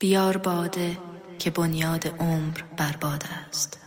بیار باده که بنیاد عمر برباد است.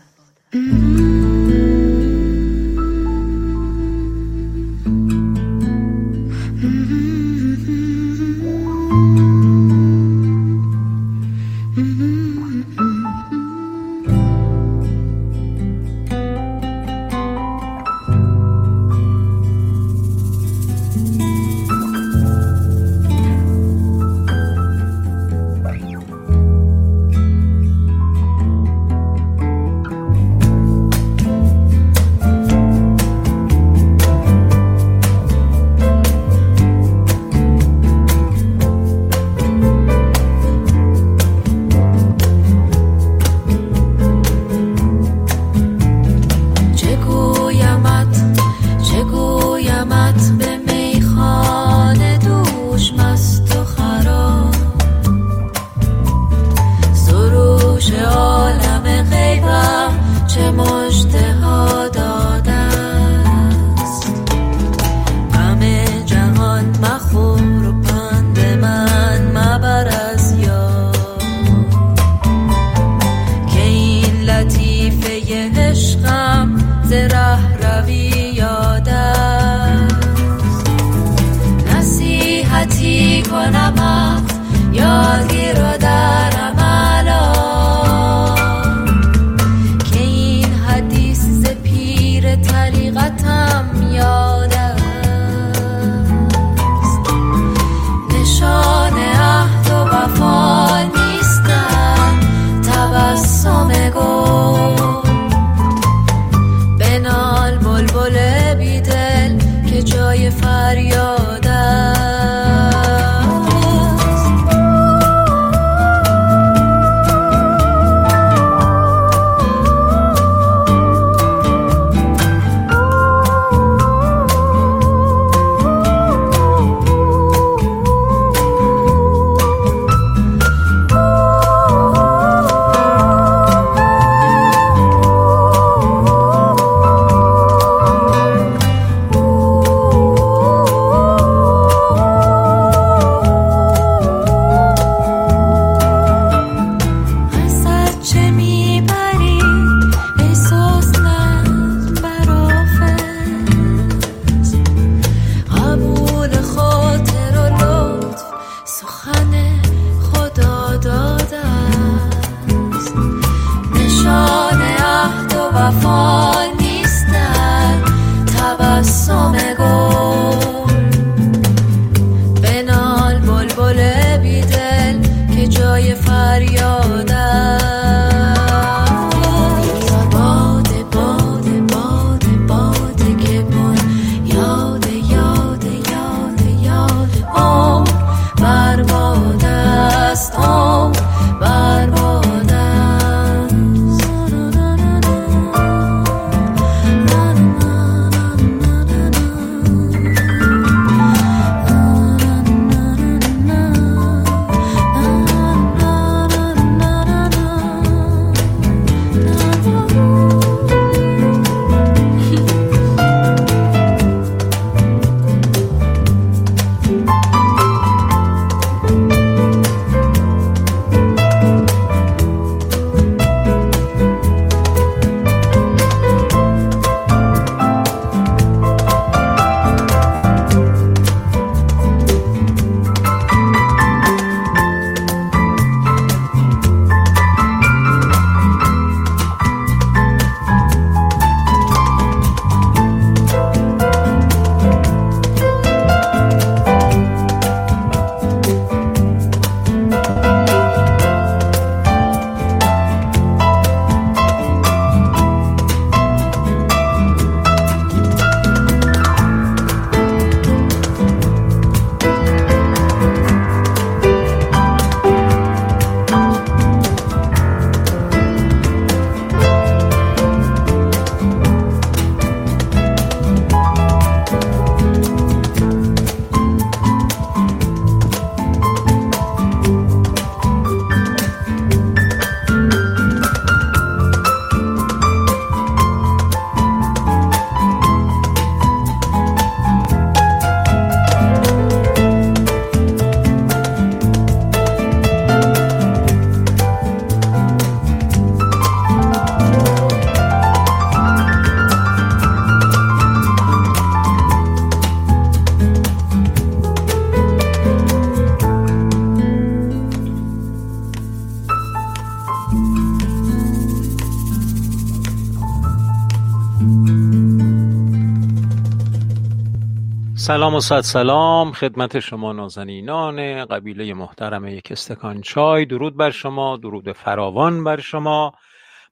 سلام و صد سلام. خدمت شما نازنینان قبیله محترم یک استکان چای. درود بر شما درود فراوان بر شما.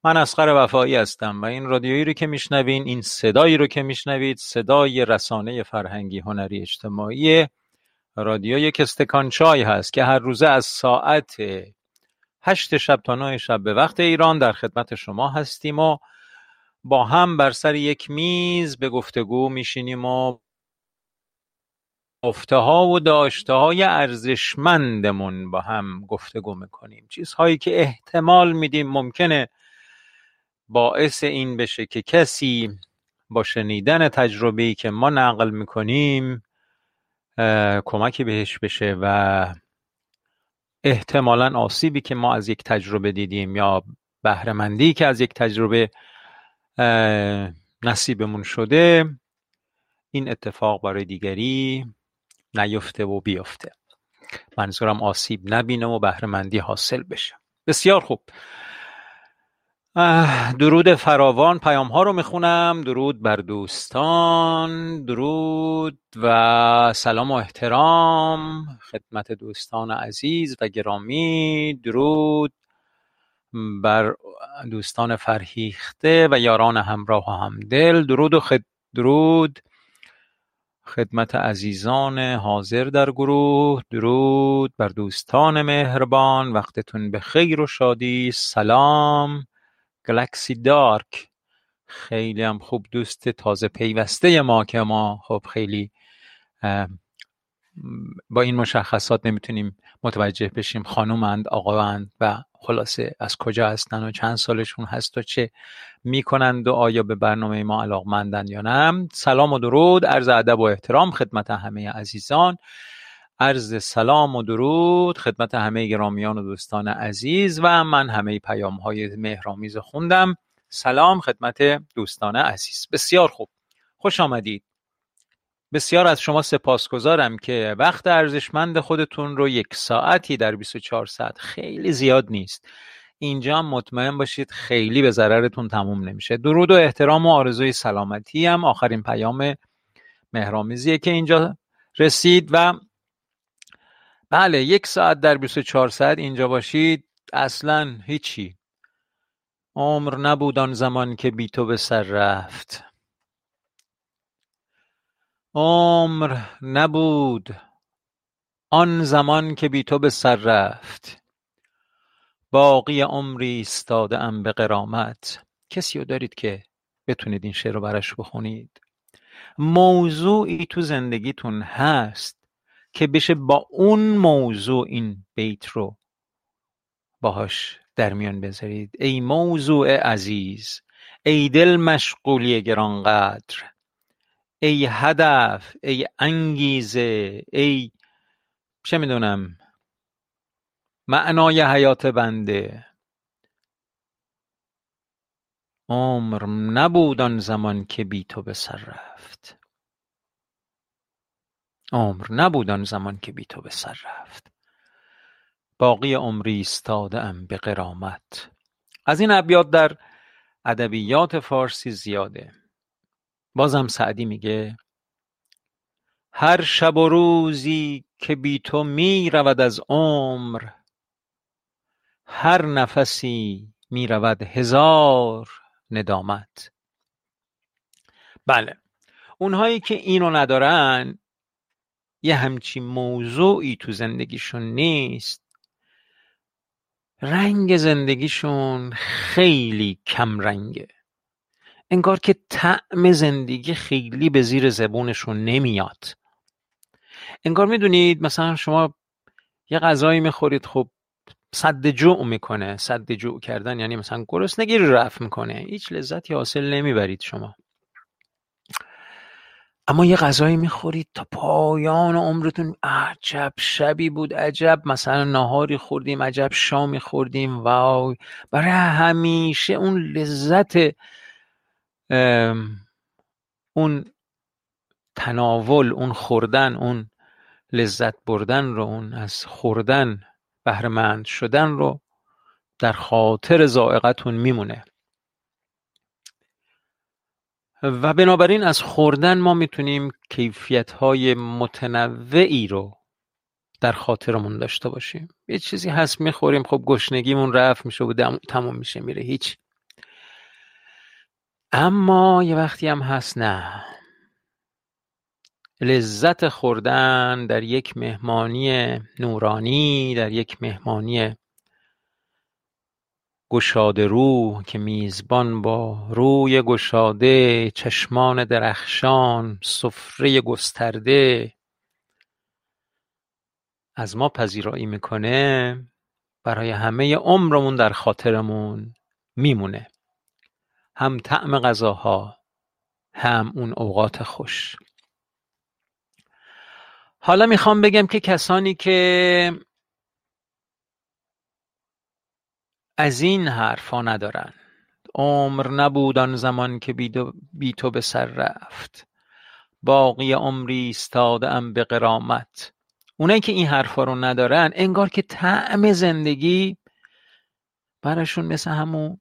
من اسقر وفایی هستم و این رادیویی رو که میشنوین این صدایی رو که میشنوید صدای رسانه فرهنگی هنری اجتماعی رادیو یک استکان چای هست که هر روزه از ساعت هشت شب تا نه شب به وقت ایران در خدمت شما هستیم و با هم بر سر یک میز به گفتگو میشینیم و ها و داشته های ارزشمندمون با هم گفتگو می‌کنیم. چیزهایی که احتمال میدیم ممکنه باعث این بشه که کسی با شنیدن تجربه‌ای که ما نقل می‌کنیم کمکی بهش بشه و احتمالا آسیبی که ما از یک تجربه دیدیم یا بهرهمندی که از یک تجربه نصیبمون شده این اتفاق برای دیگری نیفته و بیفته. منظورم آسیب نبینه و بهرهمندی حاصل بشه. بسیار خوب. درود فراوان پیام ها رو می‌خونم. درود بر دوستان. درود و سلام و احترام. خدمت دوستان عزیز و گرامی. درود بر دوستان فرهیخته و یاران همراه و همدل. درود و خد... درود خدمت عزیزان حاضر در گروه. درود بر دوستان مهربان. وقتتون به خیر و شادی. سلام. گلکسی دارک. خیلی هم خوب دوست تازه پیوسته ما که ما خب خیلی با این مشخصات نمی‌تونیم متوجه بشیم. خانومند آقااند و خلاصه از کجا هستن و چند سالشون هست و چه می‌کنند و آیا به برنامه ما علاقمندن یا نه. سلام و درود عرض ادب و احترام خدمت همه عزیزان. عرض سلام و درود خدمت همه گرامیان و دوستان عزیز و من همه پیام های مهرامیز خوندم. سلام خدمت دوستان عزیز. بسیار خوب. خوش آمدید. بسیار از شما سپاسگزارم که وقت ارزشمند خودتون رو یک ساعتی در 24 ساعت خیلی زیاد نیست. اینجا مطمئن باشید خیلی به ضررتون تموم نمیشه. درود و احترام و آرزوی سلامتی هم. آخرین پیام مهرامیزیه که اینجا رسید و بله یک ساعت در 24 ساعت اینجا باشید. اصلا هیچی. عمر نبود آن زمان که بی تو به سر رفت. عمر نبود. آن زمان که بی تو به سر رفت. باقی عمری ایستاده ام به قرامت. کسی رو دارید که بتونید این شعر رو براش بخونید. موضوعی تو زندگیتون هست که بشه با اون موضوع این بیت رو باهاش در میان بذارید. ای موضوع عزیز ای دل مشغولی گرانقدر. ای هدف ای انگیزه ای چه می‌دونم معنای حیات بنده. عمر نبود آن زمان که بی تو به سر رفت. عمر نبود آن زمان که بی تو به سر رفت. باقی عمری ایستاده ام به قرامت. از این ابیات در ادبیات فارسی زیاده. بازم سعدی میگه. هر شب و روزی که بی تو می رود از عمر هر نفسی می رود هزار ندامت. بله اونهایی که اینو ندارن یه همچین موضوعی تو زندگیشون نیست. رنگ زندگیشون خیلی کم رنگه انگار که طعم زندگی خیلی به زیر زبونشون نمیاد. انگار می‌دونید مثلا شما یه غذایی می‌خورید خب صد جوع می‌کنه. صد جوع کردن یعنی مثلا گرسنگی رو رفع می‌کنه. هیچ لذتی حاصل نمی‌برید شما. اما یه غذایی می‌خورید تا پایان عمرتون. عجب شبی بود عجب. مثلا نهاری خوردیم عجب شامی خوردیم. واو برای همیشه اون لذت اون تناول اون خوردن اون لذت بردن رو اون از خوردن بهرهمند شدن رو در خاطر زائقتون میمونه. و بنابراین از خوردن ما می‌تونیم کیفیت های متنوعی رو در خاطرمون داشته باشیم. یه چیزی هست می‌خوریم خب گشنگیمون رفت میشه و تموم میشه میره. هیچ اما یه وقتی هم هست نه. لذت خوردن در یک مهمانی نورانی در یک مهمانی گشاده رو که میزبان با روی گشاده چشمان درخشان سفره گسترده از ما پذیرایی می‌کنه برای همه عمرمون در خاطرمون میمونه. هم طعم غذاها هم اون اوقات خوش. حالا می‌خوام بگم که کسانی که از این حرفا ندارن. عمر نبود آن زمان که بی تو به سر رفت. باقی عمری ایستاده ام به قرامت. اونایی که این حرفا رو ندارن انگار که طعم زندگی براشون مثل همون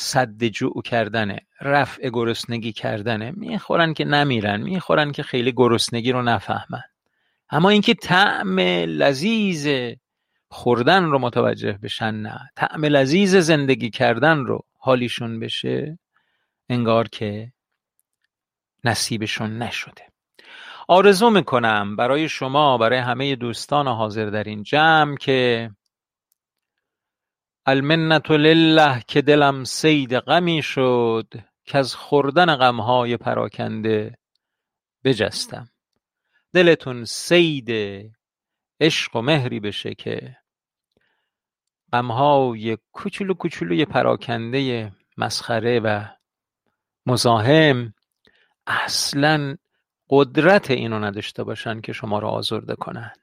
صد جوع کردنه رفع گرسنگی کردنه. می‌خورن که نمیرن می‌خورن که خیلی گرسنگی رو نفهمن. اما اینکه طعم لذیذ خوردن رو متوجه بشن نه. طعم لذیذ زندگی کردن رو حالیشون بشه انگار که نصیبشون نشده. آرزو می‌کنم برای شما برای همه دوستان حاضر در این جمع که المنت لله که دلم سید غمی شد که از خوردن غمهای پراکنده بجستم. دلتون سید عشق و مهری بشه که غمهای کوچولو کوچولوی پراکنده مسخره و مزاحم اصلا قدرت اینو نداشته باشن که شما رو آزرده کنند.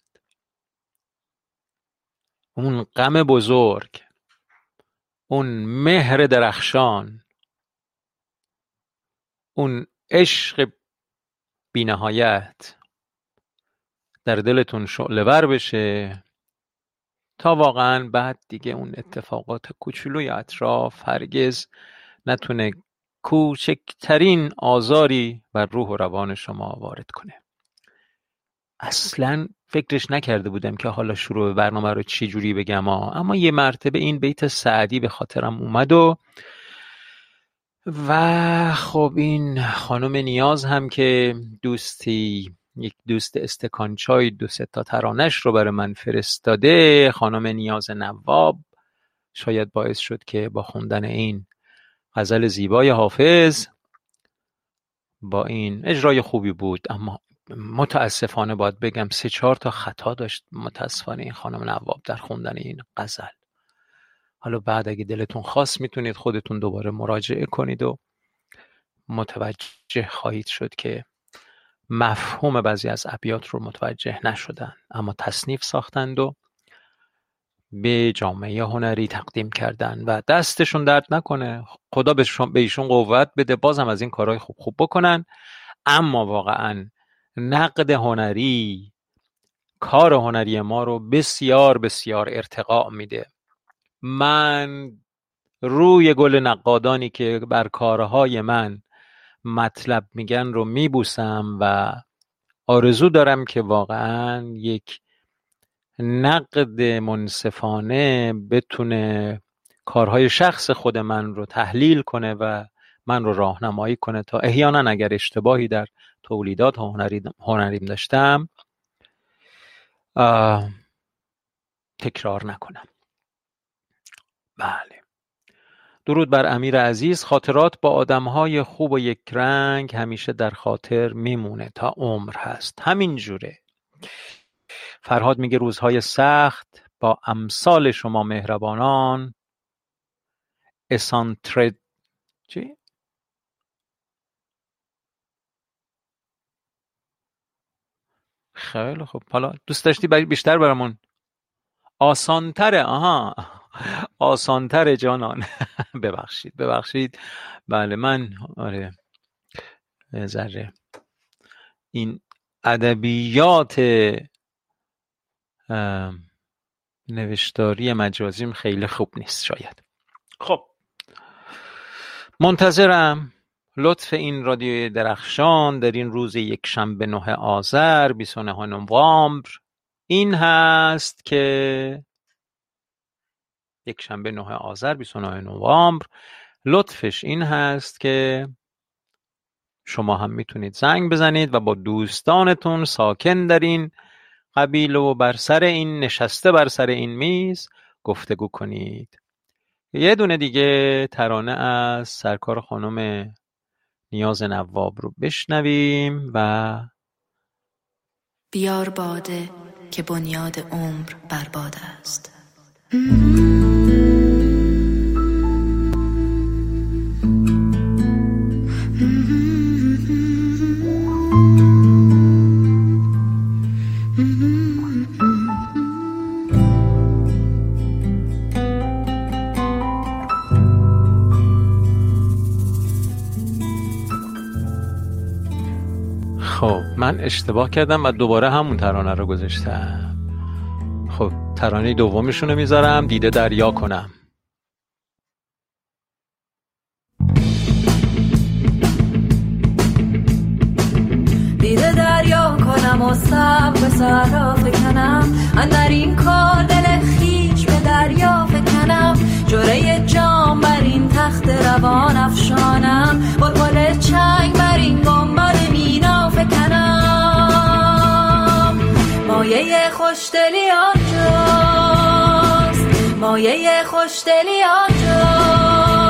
اون غم بزرگ اون مهر درخشان اون عشق بینهایت. در دلتون شعله ور بشه تا واقعا بعد دیگه اون اتفاقات کوچولوی اطراف هرگز نتونه کوچکترین آزاری بر روح و روان شما وارد کنه. اصلا فکرش نکرده بودم که حالا شروع برنامه رو چی جوری بگم ها. اما یه مرتبه این بیت سعدی به خاطرم اومد و و خب این خانم نیاز هم که دوستی یک دوست استکانچای دو سه تا ترانش رو برای من فرستاده خانم نیاز نواب شاید باعث شد که با خوندن این غزل زیبای حافظ با این اجرای خوبی بود اما متاسفانه باید بگم سه چهار تا خطا داشت متاسفانه این خانم نواب در خوندن این غزل. حالا بعد اگه دلتون خواست می‌تونید خودتون دوباره مراجعه کنید و متوجه خواهید شد که مفهوم بعضی از ابیات رو متوجه نشدن اما تصنیف ساختند و به جامعه هنری تقدیم کردن و دستشون درد نکنه. خدا به ایشون قوت بده بازم از این کارهای خوب خوب بکنن. اما واقعا نقد هنری کار هنری ما رو بسیار بسیار ارتقا میده. من روی گل نقادانی که بر کارهای من مطلب میگن رو میبوسم و آرزو دارم که واقعا یک نقد منصفانه بتونه کارهای شخص خود من رو تحلیل کنه و من رو راهنمایی کنه تا احیانا اگر اشتباهی در تولیدات هنریم داشتم تکرار نکنم. بله. درود بر امیر عزیز. خاطرات با آدمهای خوب و یک رنگ همیشه در خاطر میمونه تا عمر هست. همین جوره. فرهاد میگه روزهای سخت با امثال شما مهربانان. اسانترد چی؟ خیلی خوب. حالا دوست داشتی بیشتر برامون. آسانتره آها. آسانتره جانان. ببخشید ببخشید. بله من آره. ذره. این ادبیات نوشتاری مجازیم خیلی خوب نیست شاید. خب. منتظرم. لطف این رادیوی درخشان در این روز یک شنبه نه آذر 29 نوامبر این هست که یک شنبه نه آذر 29 نوامبر لطفش این هست که شما هم می‌تونید زنگ بزنید و با دوستانتون ساکن در این قبیله و بر سر این نشسته بر سر این میز گفتگو کنید. یه دونه دیگه ترانه از سرکار خانم نیاز نواب رو بشنویم و بیار باده که بنیاد عمر برباد است. اشتباه کردم و دوباره همون ترانه رو گذاشتم. خب ترانه دومشون می‌ذارم دیده دریا کنم. دیده دریا کنم و سب به سهرا فکنم اندر این کار دل خیش به دریا فکنم جوره جام بر این تخت روان افشانم. بلبل چنگ بر این گنبد مایه خوشدلی آنجاست. مایه خوشدلی آنجاست.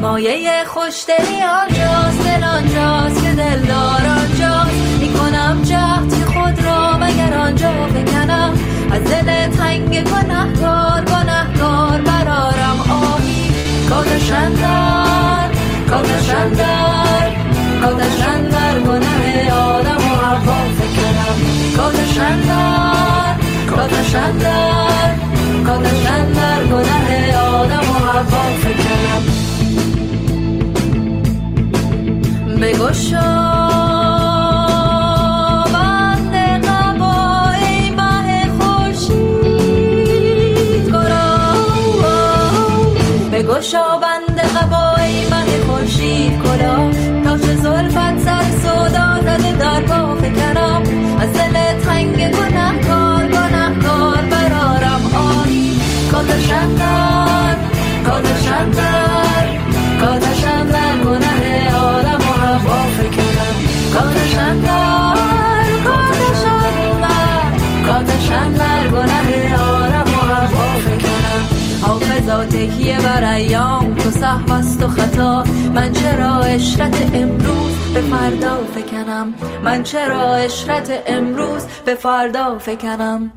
مایه خوشدلی آنجاست. دل آنجاست که دلدار آنجاست. می‌کنم جهد خود را مگر آنجا بکنم. از دل تنگ گنهکار گنهکار برارم آهی کاتشندر کاتشندر کاتشندر کاتشندر گنه آدم و حوا فکنم بگشا بگشا بند قبا ای مه خورشید. کلاه تا چه زلفت سر سودا زده در پا فکنم از دل تنگ گنهکار کاتشندر کاتشندر گنه آدم و حوا فکنم کاتشندر کاتشندر کاتشندر گنه آدم و حوا فکنم حافظا تکیه بر ایام تو است و خطا. من چرا اشرت امروز به فردا فکنم؟ من چرا اشرت امروز به فردا فکنم؟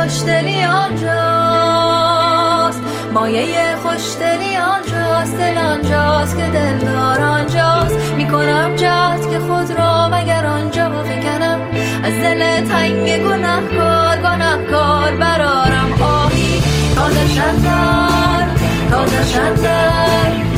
خوشدلی آنجاست. مایه خوشدلی آنجاست. دل آنجاست که دلدار آنجاست. می‌کنم جهد که خود را مگر آنجا فکنم از دل تنگ گنهکار گنهکار برارم آهی کاتشندر کاتشندر کاتشندر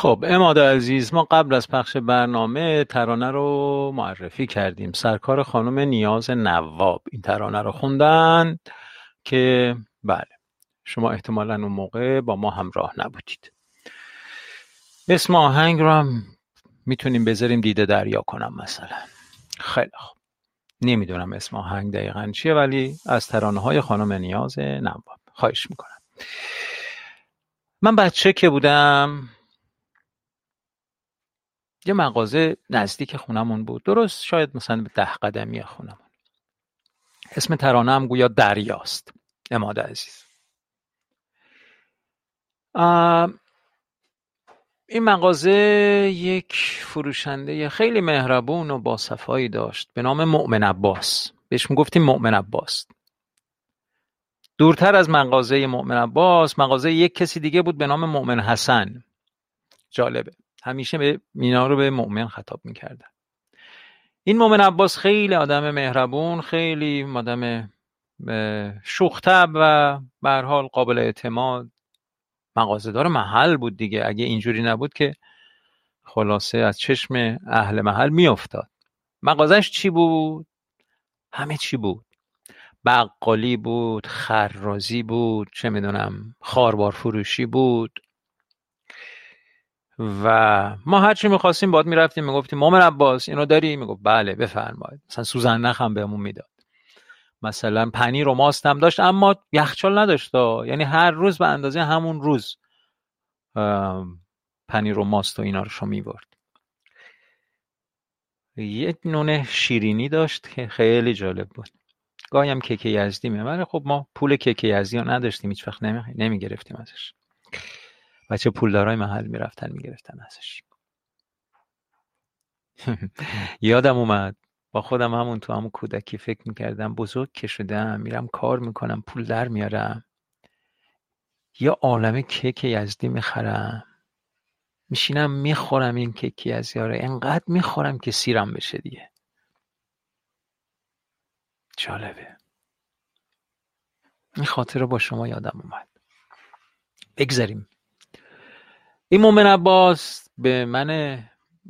خب اماد عزیز ما قبل از پخش برنامه ترانه رو معرفی کردیم. سرکار خانم نیاز نواب این ترانه رو خوندن که بله شما احتمالا اون موقع با ما همراه نبودید. اسم آهنگ رو هم می‌تونیم بذاریم دیده دریا کنم مثلا. خیلی خوب. نمی‌دونم اسم آهنگ دقیقا چیه ولی از ترانه های خانم نیاز نواب. خواهش می‌کنم. من بچه که بودم یه مغازه نزدیک خونمون بود. درست شاید مثلا به ده قدمی خونمون. اسم ترانه هم گویا دریاست. اماد عزیز. این مغازه یک فروشنده خیلی مهربون و با صفایی داشت. به نام مؤمن عباس. بهش می‌گفتیم مؤمن عباس. دورتر از مغازه مؤمن عباس مغازه یک کسی دیگه بود به نام مؤمن حسن. جالبه. همیشه به مینا رو به مؤمن خطاب می‌کردن این مؤمن عباس خیلی آدم مهربون خیلی آدم شوختب و به حال قابل اعتماد. مغازهدار محل بود دیگه. اگه اینجوری نبود که خلاصه از چشم اهل محل میافتاد. مغازش چی بود؟ همه چی بود. بقالی بود خرازی بود چه می‌دونم خاربار فروشی بود. و ما هرچی می‌خواستیم باید می‌رفتیم می‌گفتیم مومن عباس اینو داری؟ می‌گفت بله بفرمایید. مثلا سوزن نخم بهمون می‌داد. مثلا پنیر و ماست هم داشت اما یخچال نداشت یعنی هر روز به اندازه همون روز پنیر و ماست و اینا رو شو می‌برد. یه نونه شیرینی داشت که خیلی جالب بود. گاهی هم کیک یزدی میمونه خب ما پول کیک یزدی رو نداشتیم هیچ وقت نمی... گرفتیم ازش. بچه پولدارای محل می‌رفتن می‌گرفتن ازش. یادم اومد. با خودم همون تو همون کودکی فکر می‌کردم بزرگ که شدم میرم کار می‌کنم پول در میارم یا عالم کیک یزدی می‌خرم. میشینم می‌خورم این کیک یزدی رو. انقدر می‌خورم که سیرم بشه دیگه. جالبه. این خاطر با شما یادم اومد. بگذاریم. این مومن عباس به من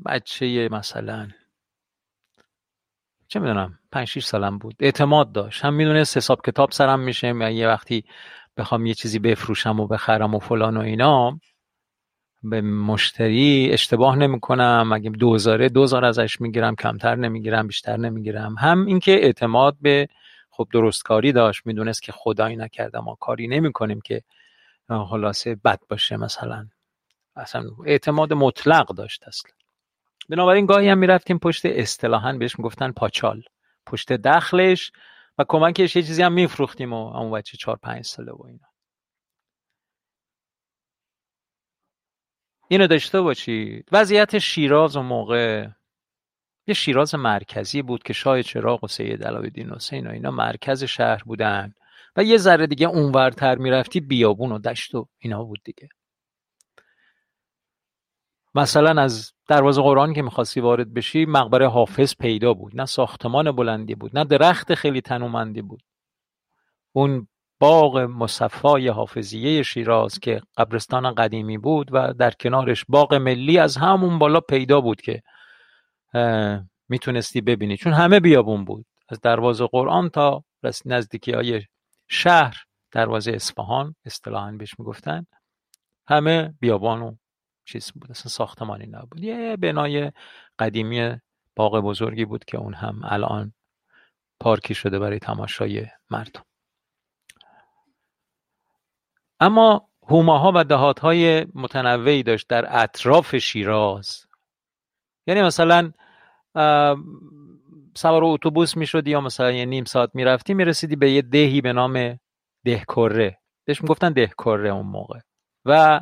بچه مثلا چه می‌دونم پنج شیش سالم بود. اعتماد داشت. هم می‌دونست حساب کتاب سرم میشه و یه وقتی بخوام یه چیزی بفروشم و بخرم و فلان و اینا به مشتری اشتباه نمی‌کنم. اگه دوزاره دوزار ازش می‌گیرم کمتر نمی‌گیرم بیشتر نمی‌گیرم. هم اینکه اعتماد به خب درستکاری داشت. می‌دونست که خدایی نکرده ما کاری نمی‌کنیم که خلاصه بد باشه مثلا. اصلا اعتماد مطلق داشت اصلا. بنابراین گاهی هم می‌رفتیم پشت اصطلاحا بهش می‌گفتن پاچال. پشت دخلش و کمکش یه چیزی هم میفروختیم و اون بچه چهار پنج ساله و اینا. اینو داشته باشید. وضعیت شیراز و موقع. یه شیراز مرکزی بود که شاه چراغ و سید علاءالدین حسین و اینا مرکز شهر بودن. و یه ذره دیگه اونورتر می‌رفتی بیابون و دشت و اینا بود دیگه. مثلا از دروازه قرآن که می‌خواستی وارد بشی مقبره حافظ پیدا بود. نه ساختمان بلندی بود نه درخت خیلی تنومندی بود. اون باغ مصفای حافظیه شیراز که قبرستان قدیمی بود و در کنارش باغ ملی از همون بالا پیدا بود که می‌تونستی ببینی. چون همه بیابون بود. از دروازه قرآن تا نزدیکی های شهر دروازه اصفهان اصطلاحا بهش می‌گفتن همه بیابان و چیز بود اصلا ساختمانی نبود. یه بنای قدیمی باغ بزرگی بود که اون هم الان پارکی شده برای تماشای مردم. اما هوماها و دهاتهای متنوعی داشت در اطراف شیراز. یعنی مثلا سوار اتوبوس می‌شد یا مثلا یه نیم ساعت می‌رفتی می‌رسیدی به یه دهی به نام دهکره. بهش می‌گفتن دهکره اون موقع. و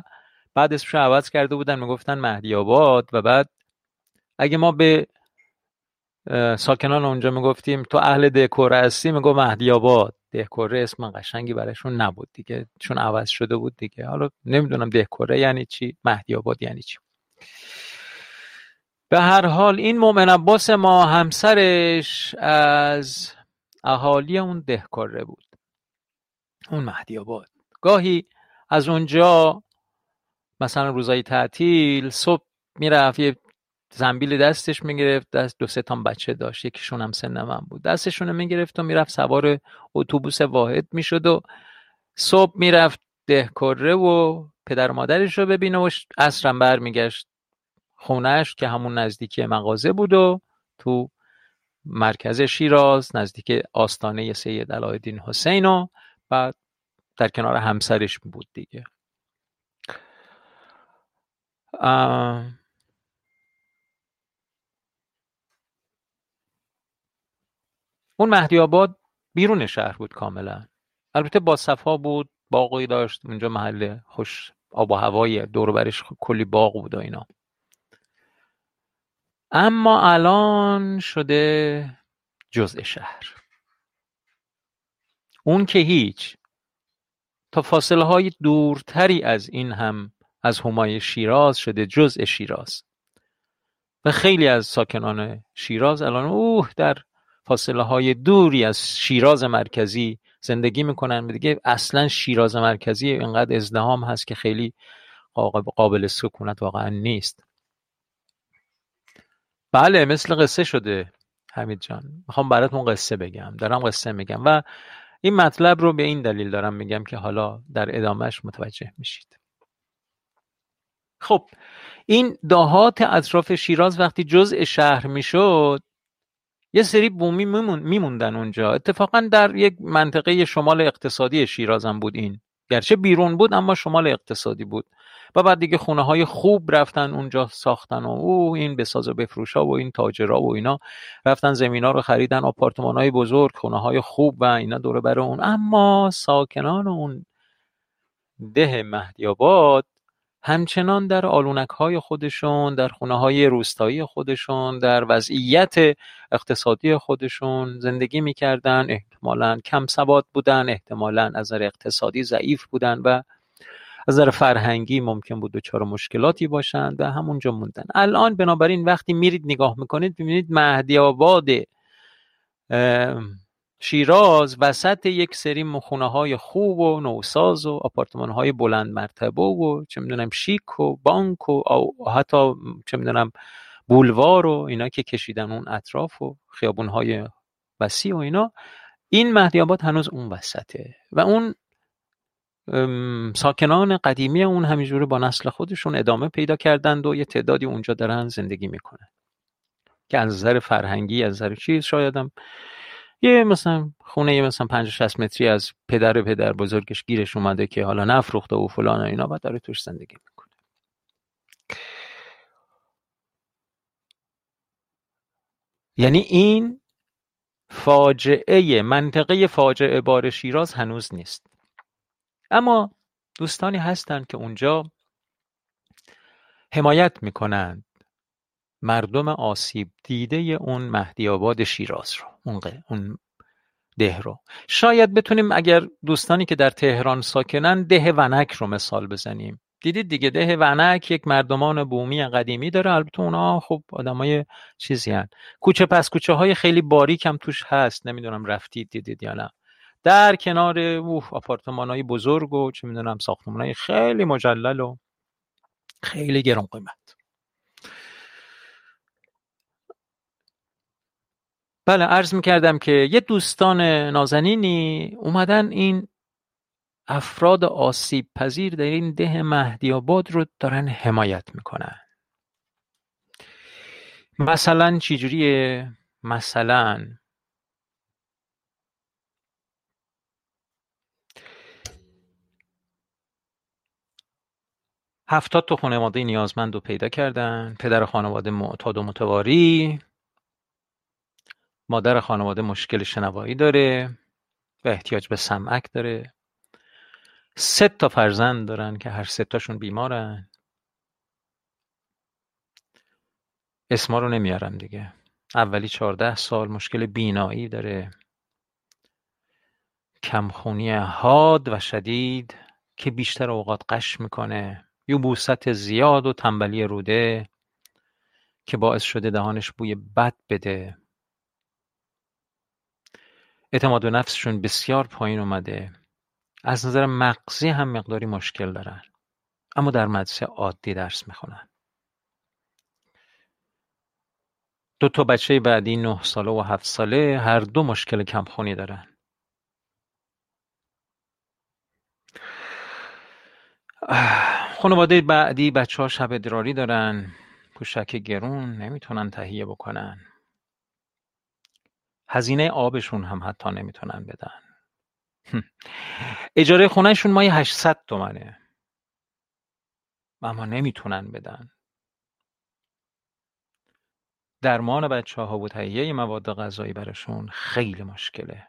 بعد اسمش عوض کرده بودن می‌گفتن مهدی آباد و بعد اگه ما به ساکنان اونجا می‌گفتیم تو اهل دهکره هستی؟ میگو مهدی آباد. دهکره اسم قشنگی برایشون نبود دیگه. چون عوض شده بود دیگه. حالا نمی‌دونم دهکره یعنی چی مهدی آباد یعنی چی. به هر حال این مؤمن عباس ما همسرش از اهالی اون دهکاره بود. اون مهدی آباد. گاهی از اونجا مثلا روزای تعطیل صبح می‌رفت یه زنبیل دستش می‌گرفت دست دو سه تام بچه داشت یکیشون هم سن من بود. دستشون می‌گرفت و می‌رفت سوار اتوبوس واحد می‌شد و صبح می‌رفت دهکره و پدر مادرش رو ببینه و اصرم برمیگشت خونهش که همون نزدیکی مغازه بود و تو مرکز شیراز نزدیک آستانه سید علایالدین حسین و بعد در کنار همسرش بود دیگه. اون مهدی آباد بیرون شهر بود کاملا. البته با صفا بود باقی داشت اونجا محل خوش آب و هوای دور برش کلی باغ بود و اینا. اما الان شده جزء شهر. اون که هیچ تا فاصله های دورتری از این هم از همای شیراز شده جزء شیراز. و خیلی از ساکنان شیراز الان اوه در فاصله های دوری از شیراز مرکزی زندگی می‌کنن. دیگه اصلا شیراز مرکزی اینقدر ازدهام هست که خیلی قابل سکونت واقعا نیست. بله مثل قصه شده حمید جان. می‌خوام براتون قصه بگم. دارم قصه میگم. و این مطلب رو به این دلیل دارم میگم که حالا در ادامهش متوجه میشید. خب این دهات اطراف شیراز وقتی جزء شهر می‌شد یه سری بومی میموندن اونجا. اتفاقا در یک منطقه شمال اقتصادی شیراز هم بود این. گرچه بیرون بود اما شمال اقتصادی بود. و بعد دیگه خونه های خوب رفتن اونجا ساختن و او این بساز و بفروشا و این تاجرا و اینا رفتن زمین ها رو خریدن آپارتمان های بزرگ خونه های خوب و اینا دوره بر اون. اما ساکنان اون ده مهدی آباد همچنان در های خودشون در های روستایی خودشون در وضعیت اقتصادی خودشون زندگی می‌کردن. احتمالا کم سواد بودن احتمالا از نظر اقتصادی ضعیف بودن و از نظر فرهنگی ممکن بود دچار مشکلاتی باشند و همونجا موندن. الان بنابراین وقتی میرید نگاه می‌کنید ببینید مهدی آباد شیراز وسط یک سری مخونه های خوب و نوساز و آپارتمان های بلند مرتبه و چه می‌دونم شیک و بانک و حتی چه می‌دونم بولوار و اینا که کشیدن اون اطراف و خیابون های وسیع و اینا این مهدی آباد هنوز اون وسطه و اون ساکنان قدیمی اون همینجوری با نسل خودشون ادامه پیدا کردند و یه تعدادی اونجا دارن زندگی می‌کنن. که از نظر فرهنگی از نظر چیز شایدم یه مثلا خونه یه مثلا 50 60 متری از پدر پدر بزرگش گیرش اومده که حالا نفروخته و فلان و اینا بعد داره توش زندگی می‌کنه. یعنی این فاجعه منطقه فاجعه بار شیراز هنوز نیست. اما دوستانی هستند که اونجا حمایت می‌کنند مردم آسیب دیده اون مهدی آباد شیراز رو اون, اون ده رو. شاید بتونیم اگر دوستانی که در تهران ساکنن ده ونک رو مثال بزنیم. دیدید دیگه ده ونک یک مردمان بومی قدیمی داره. البته اونا خب آدمای چیزی هن. کوچه پس کوچه های خیلی باریک هم توش هست. نمی‌دونم رفتید دیدید یا نه. در کنار اوه آپارتمان های بزرگ و چه می‌دونم ساختمان های خیلی مجلل و خیلی گرون قیمت بله عرض می‌کردم که یه دوستان نازنینی اومدن این افراد آسیب پذیر در این ده مهدی آباد رو دارن حمایت می‌کنن. مثلا چجوریه؟ مثلا هفتاد تا خانواده نیازمند رو پیدا کردن پدر خانواده معتاد و متواری مادر خانواده مشکل شنوایی داره و احتیاج به سمعک داره. سه تا فرزند دارن که هر سه تاشون بیمارن. اسما رو نمیارم دیگه. اولی چهارده سال مشکل بینایی داره. کمخونی حاد و شدید که بیشتر اوقات قش می‌کنه. یوبوست زیاد و تنبلی روده که باعث شده دهانش بوی بد بده. اعتماد به نفسشون بسیار پایین اومده. از نظر مغزی هم مقداری مشکل دارن. اما در مدرسه عادی درس می‌خونن. دو تا بچه بعدی نه ساله و هفت ساله هر دو مشکل کمخونی دارن. خانواده بعدی بچه ها شب ادراری دارن. پوشک گرون نمی‌تونن تهیه بکنن. هزینه آبشون هم حتی نمی‌تونن بدن. اجاره خونهشون مایه 800 تومنه. اما نمی‌تونن بدن. درمان بچه ها و تهیه مواد غذایی براشون خیلی مشکله.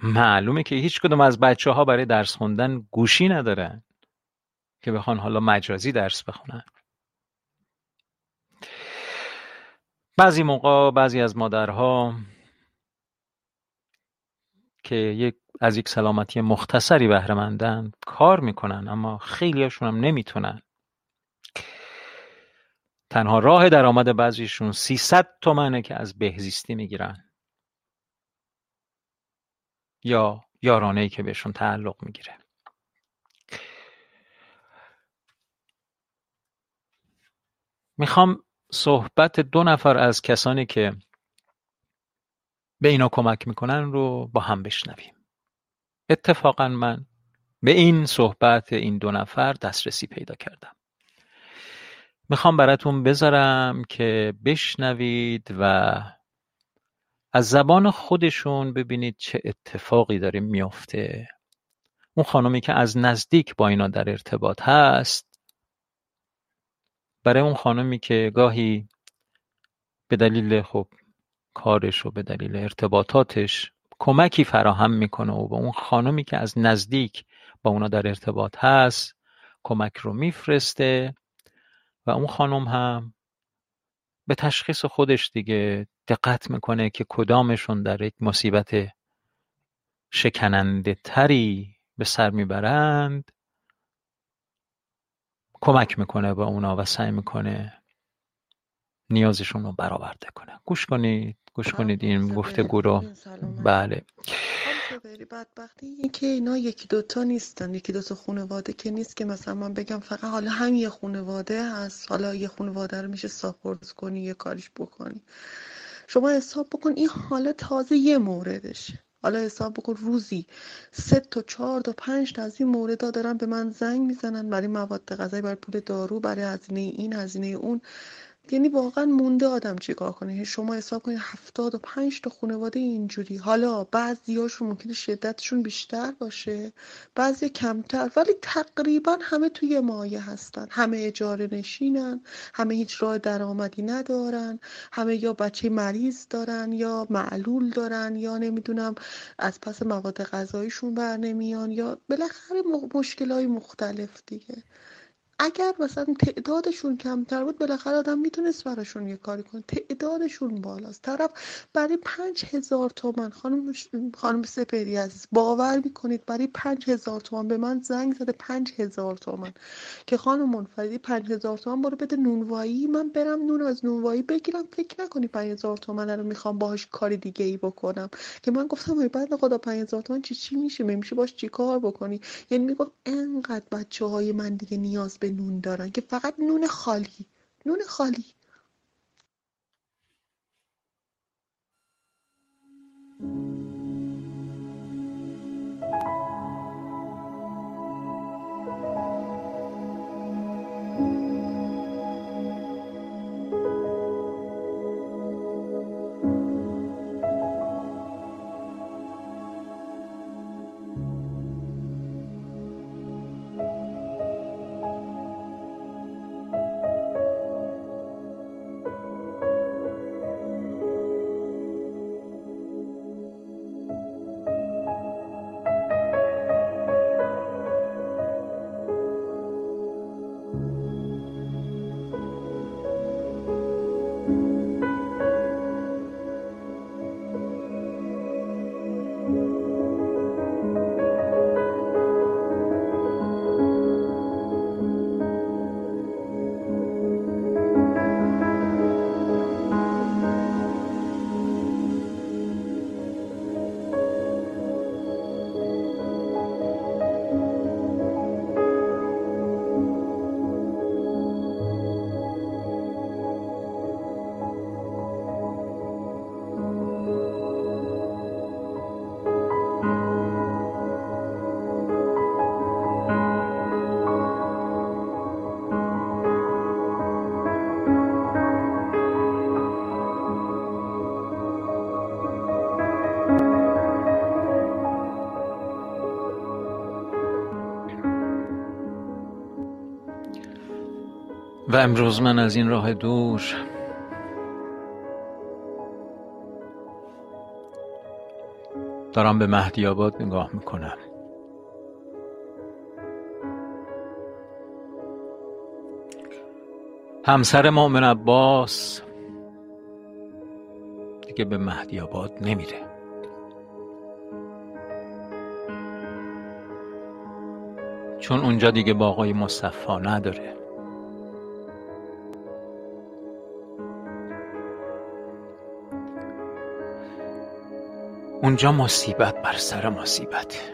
معلومه که هیچ کدوم از بچه ها برای درس خوندن گوشی ندارن که بخوان حالا مجازی درس بخونن. بعضی موقع بعضی از مادرها که یک از یک سلامتی مختصری بهره کار می‌کنن اما خیلیاشون هم نمی‌تونن. تنها راه درآمد بعضیشون 300 تومنه که از بهزیستی می‌گیرن. یا یارانه که بهشون تعلق می‌گیره. می‌خوام صحبت دو نفر از کسانی که به اینا کمک می‌کنن رو با هم بشنویم. اتفاقا من به این صحبت این دو نفر دسترسی پیدا کردم. می‌خوام براتون بذارم که بشنوید و از زبان خودشون ببینید چه اتفاقی داره میافته. اون خانمی که از نزدیک با اینا در ارتباط هست برای اون خانمی که گاهی به دلیل خب کارش و به دلیل ارتباطاتش کمکی فراهم می‌کنه و به اون خانمی که از نزدیک با اونا در ارتباط هست کمک رو میفرسته و اون خانم هم به تشخیص خودش دیگه دقت می‌کنه که کدامشون در یک مصیبت شکننده تری به سر می‌برند. کمک می‌کنه به اونا و سعی می‌کنه نیازشون رو برآورده کنه. گوش کنید گوش کنید این گفتگو رو بله. بدبختی این که اینا یکی دوتا نیستن. یکی دوتا خانواده که نیست که مثلا من بگم فقط حالا هم یه خانواده هست. حالا یه خانواده رو میشه ساپورت کنی یه کاریش بکنی. شما حساب بکن این حالا تازه یه موردشه. حالا حساب بکن روزی سه تا چهار تا پنج تا از این موردا دارن به من زنگ می‌زنن برای مواد غذایی برای پول دارو برای هزینه این هزینه اون. یعنی واقعا مونده آدم چیکار کنه؟ شما حساب کنید هفتاد و پنج تا خانواده اینجوری. حالا بعضیاشون ممکنه شدتشون بیشتر باشه بعضی کمتر. ولی تقریبا همه توی مایه هستن. همه اجاره نشینن همه هیچ راه درآمدی ندارن همه یا بچه مریض دارن یا معلول دارن یا نمی‌دونم از پس مواد غذاییشون بر نمیان یا بالاخره مشکل های مختلف دیگه. اگر مثلا تعدادشون کمتر بود بالاخره آدم می‌تونست براشون یه کاری کنه. تعدادشون بالاست. طرف برای پنج هزار تومن خانم خانم سپری عزیز باور می‌کنید برای پنج هزار تومن به من زنگ زده پنج هزار تومن. که خانم منفردی پنج هزار تومن برو بده نونوایی من برم نون از نونوایی بگیرم. فکر نکنی پنج هزار تومن رو می‌خوام باهاش کاری دیگه ای بکنم. که من گفتم ای بعد خدا پنج هزار تومن چی چی میشه؟ میشه باش چی کار بکنی؟ یعنی میگم انقدر بچه های من دیگه نیاز به به نون دارن که فقط نون خالی نون خالی. thank you امروز من از این راه دور دارم به مهدی آباد نگاه می‌کنم. همسر مؤمن عباس دیگه به مهدی آباد نمیره. چون اونجا دیگه با آقای مصطفی نداره. اونجا مصیبت بر سر مصیبت.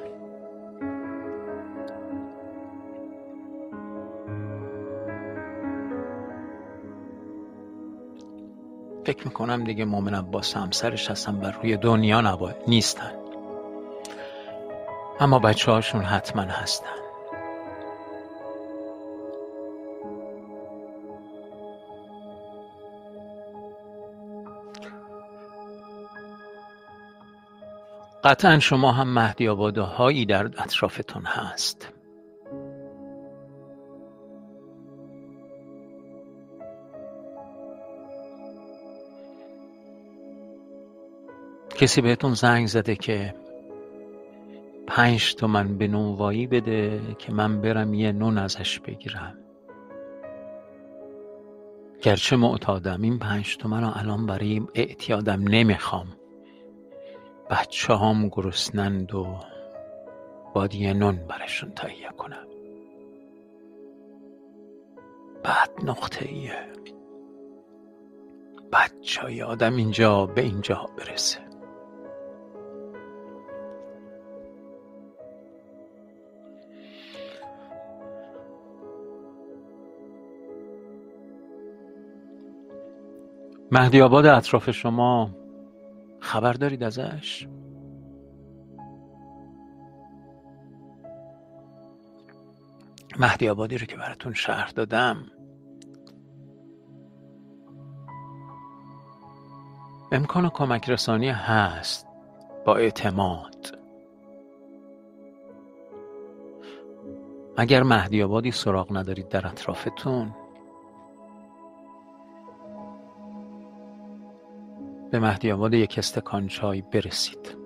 فکر می‌کنم دیگه مومن عباس همسرش هستن بر روی دنیا نبا... نیستن. اما بچه هاشون حتما هستن. قطعا شما هم مهدی هایی در اطرافتون هست. کسی بهتون زنگ زده که پنج تومن به نونوایی بده که من برم یه نون ازش بگیرم. گرچه معتادم این پنج تومن رو الان برای اعتیادم نمی‌خوام. بچه هم گرسنند و باید یه نون برشون تهیه کنم. بعد نقطه ایه بچه آدم اینجا به اینجا برسه. مهدی آباد اطراف شما خبر دارید ازش؟ مهدی آبادی رو که براتون شهر دادم امکان کمک رسانی هست با اعتماد اگر مهدی آبادی سراغ ندارید در اطرافتون به مهدی آباد یک استکان چای برسید.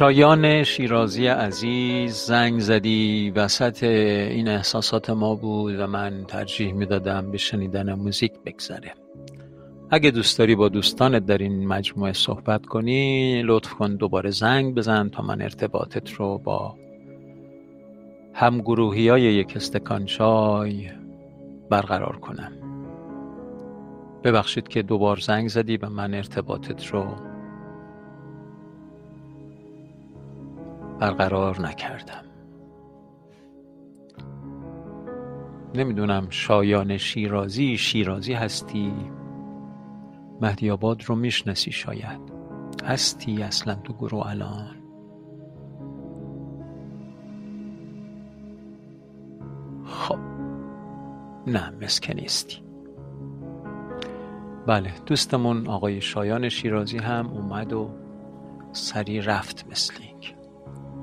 شایان شیرازی عزیز زنگ زدی وسط این احساسات ما بود و من ترجیح می‌دادم به شنیدن موزیک بگذره اگه دوست داری با دوستانت در این مجموعه صحبت کنی لطف کن دوباره زنگ بزن تا من ارتباطت رو با هم گروهی های یک استکان چای برقرار کنم. ببخشید که دوبار زنگ زدی و من ارتباطت رو برقرار نکردم. نمی‌دونم شایان شیرازی شیرازی هستی؟ مهدی آباد رو می‌شناسی شاید. هستی اصلا تو گروه الان؟ خب. نه مسکه نیستی. بله دوستمون آقای شایان شیرازی هم اومد و سری رفت مثل اینکه.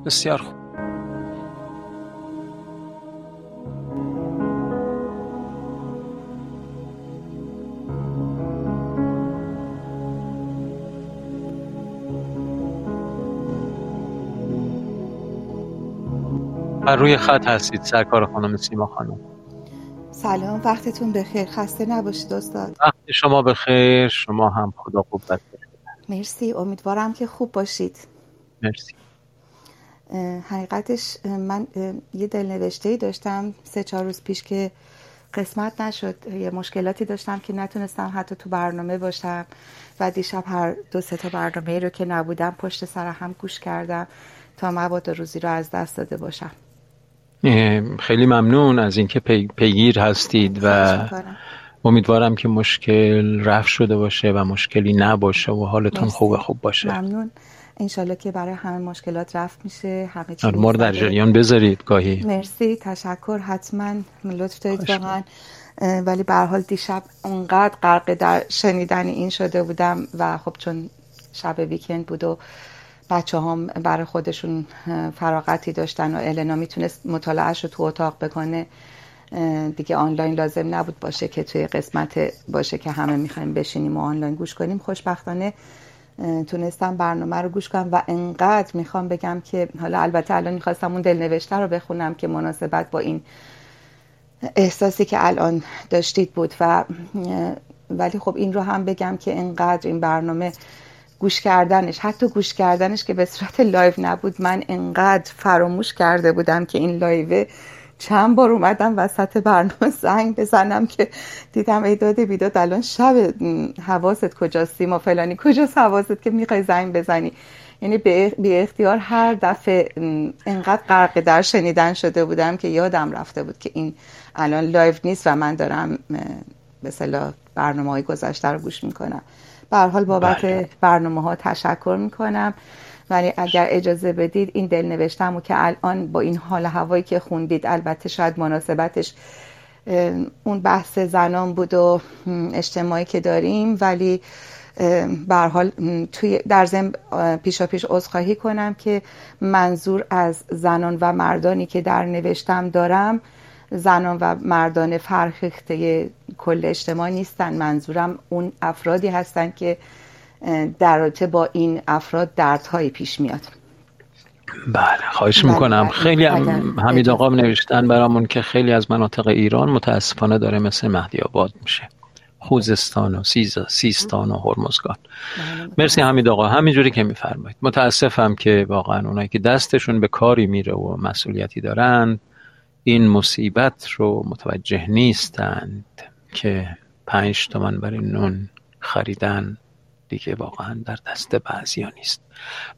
بسیار خوب. بر روی خط هستید سرکار خانم سیما خانم. سلام وقتتون بخیر. خسته نباشید استاد. وقت شما بخیر شما هم خدا خوب مرسی امیدوارم که خوب باشید. مرسی. حقیقتش من یه دلنوشته ای داشتم سه چهار روز پیش که قسمت نشد. یه مشکلاتی داشتم که نتونستم حتی تو برنامه باشم و دیشب هر دو سه تا برنامه رو که نبودم پشت سر هم گوش کردم تا مواد روزی رو از دست داده باشم. خیلی ممنون از اینکه پیگیر هستید و امیدوارم که مشکل رفت شده باشه و مشکلی نباشه و حالتون. خوب خوب باشه. ممنون. انشالله که برای همه مشکلات رفت میشه همه چی آره، ما رو در. جریان بذارید گاهی. مرسی تشکر حتما لطف دارید واقعا. ولی به هر حال دیشب اونقدر غرق در شنیدن این شده بودم و خب چون شب ویکند بود و بچه هم برای خودشون فراغتی داشتن و النا می‌تونست مطالعهش رو تو اتاق بکنه دیگه آنلاین لازم نبود باشه که توی قسمت باشه که همه می‌خوایم بشینیم و آنلاین گوش کنیم. خوشبختانه تونستم برنامه رو گوش کنم و انقدر می‌خوام بگم که حالا البته الان می‌خواستم اون دلنوشته رو بخونم که مناسبت با این احساسی که الان داشتید بود و ولی خب این رو هم بگم که انقدر این برنامه گوش کردنش حتی گوش کردنش که به صورت live نبود من انقدر فراموش کرده بودم که این live چند بار اومدم وسط برنامه زنگ بزنم که دیدم ای داده بیداد الان شب حواست کجاست سیما فلانی؟ کجاست حواست که می‌خوای زنگ بزنی؟ یعنی به اختیار هر دفعه انقدر غرق در شنیدن شده بودم که یادم رفته بود که این الان live نیست و من دارم به صلاح برنامه های گذشته رو گوش می‌کنم. به حال بابت بله. برنامه ها تشکر می‌کنم. ولی اگر اجازه بدید این دلنوشتم و که الان با این حال هوایی که خوندید البته شاید مناسبتش اون بحث زنان بود و اجتماعی که داریم ولی به حال توی در ضمن پیشا پیش عذرخواهی کنم که منظور از زنان و مردانی که در نوشتم دارم زنان و مردان فرهیخته کل اجتماع نیستن. منظورم اون افرادی هستن که در رابطه با این افراد دردهایی پیش میاد. بله خواهش بله، می‌کنم. بله. خیلی هم حمید آقا نوشتن برامون که خیلی از مناطق ایران متاسفانه داره مثل مهدی آباد میشه. خوزستان و سیز- سیستان و هرمزگان. بله، مرسی حمید آقا. همینجوری که میفرمایید. متاسفم که واقعا اونایی که دستشون به کاری میره و مسئولیتی دارند این مصیبت رو متوجه نیستند که پنج تومن برای نون خریدن دیگه واقعا در دست بعضیا نیست.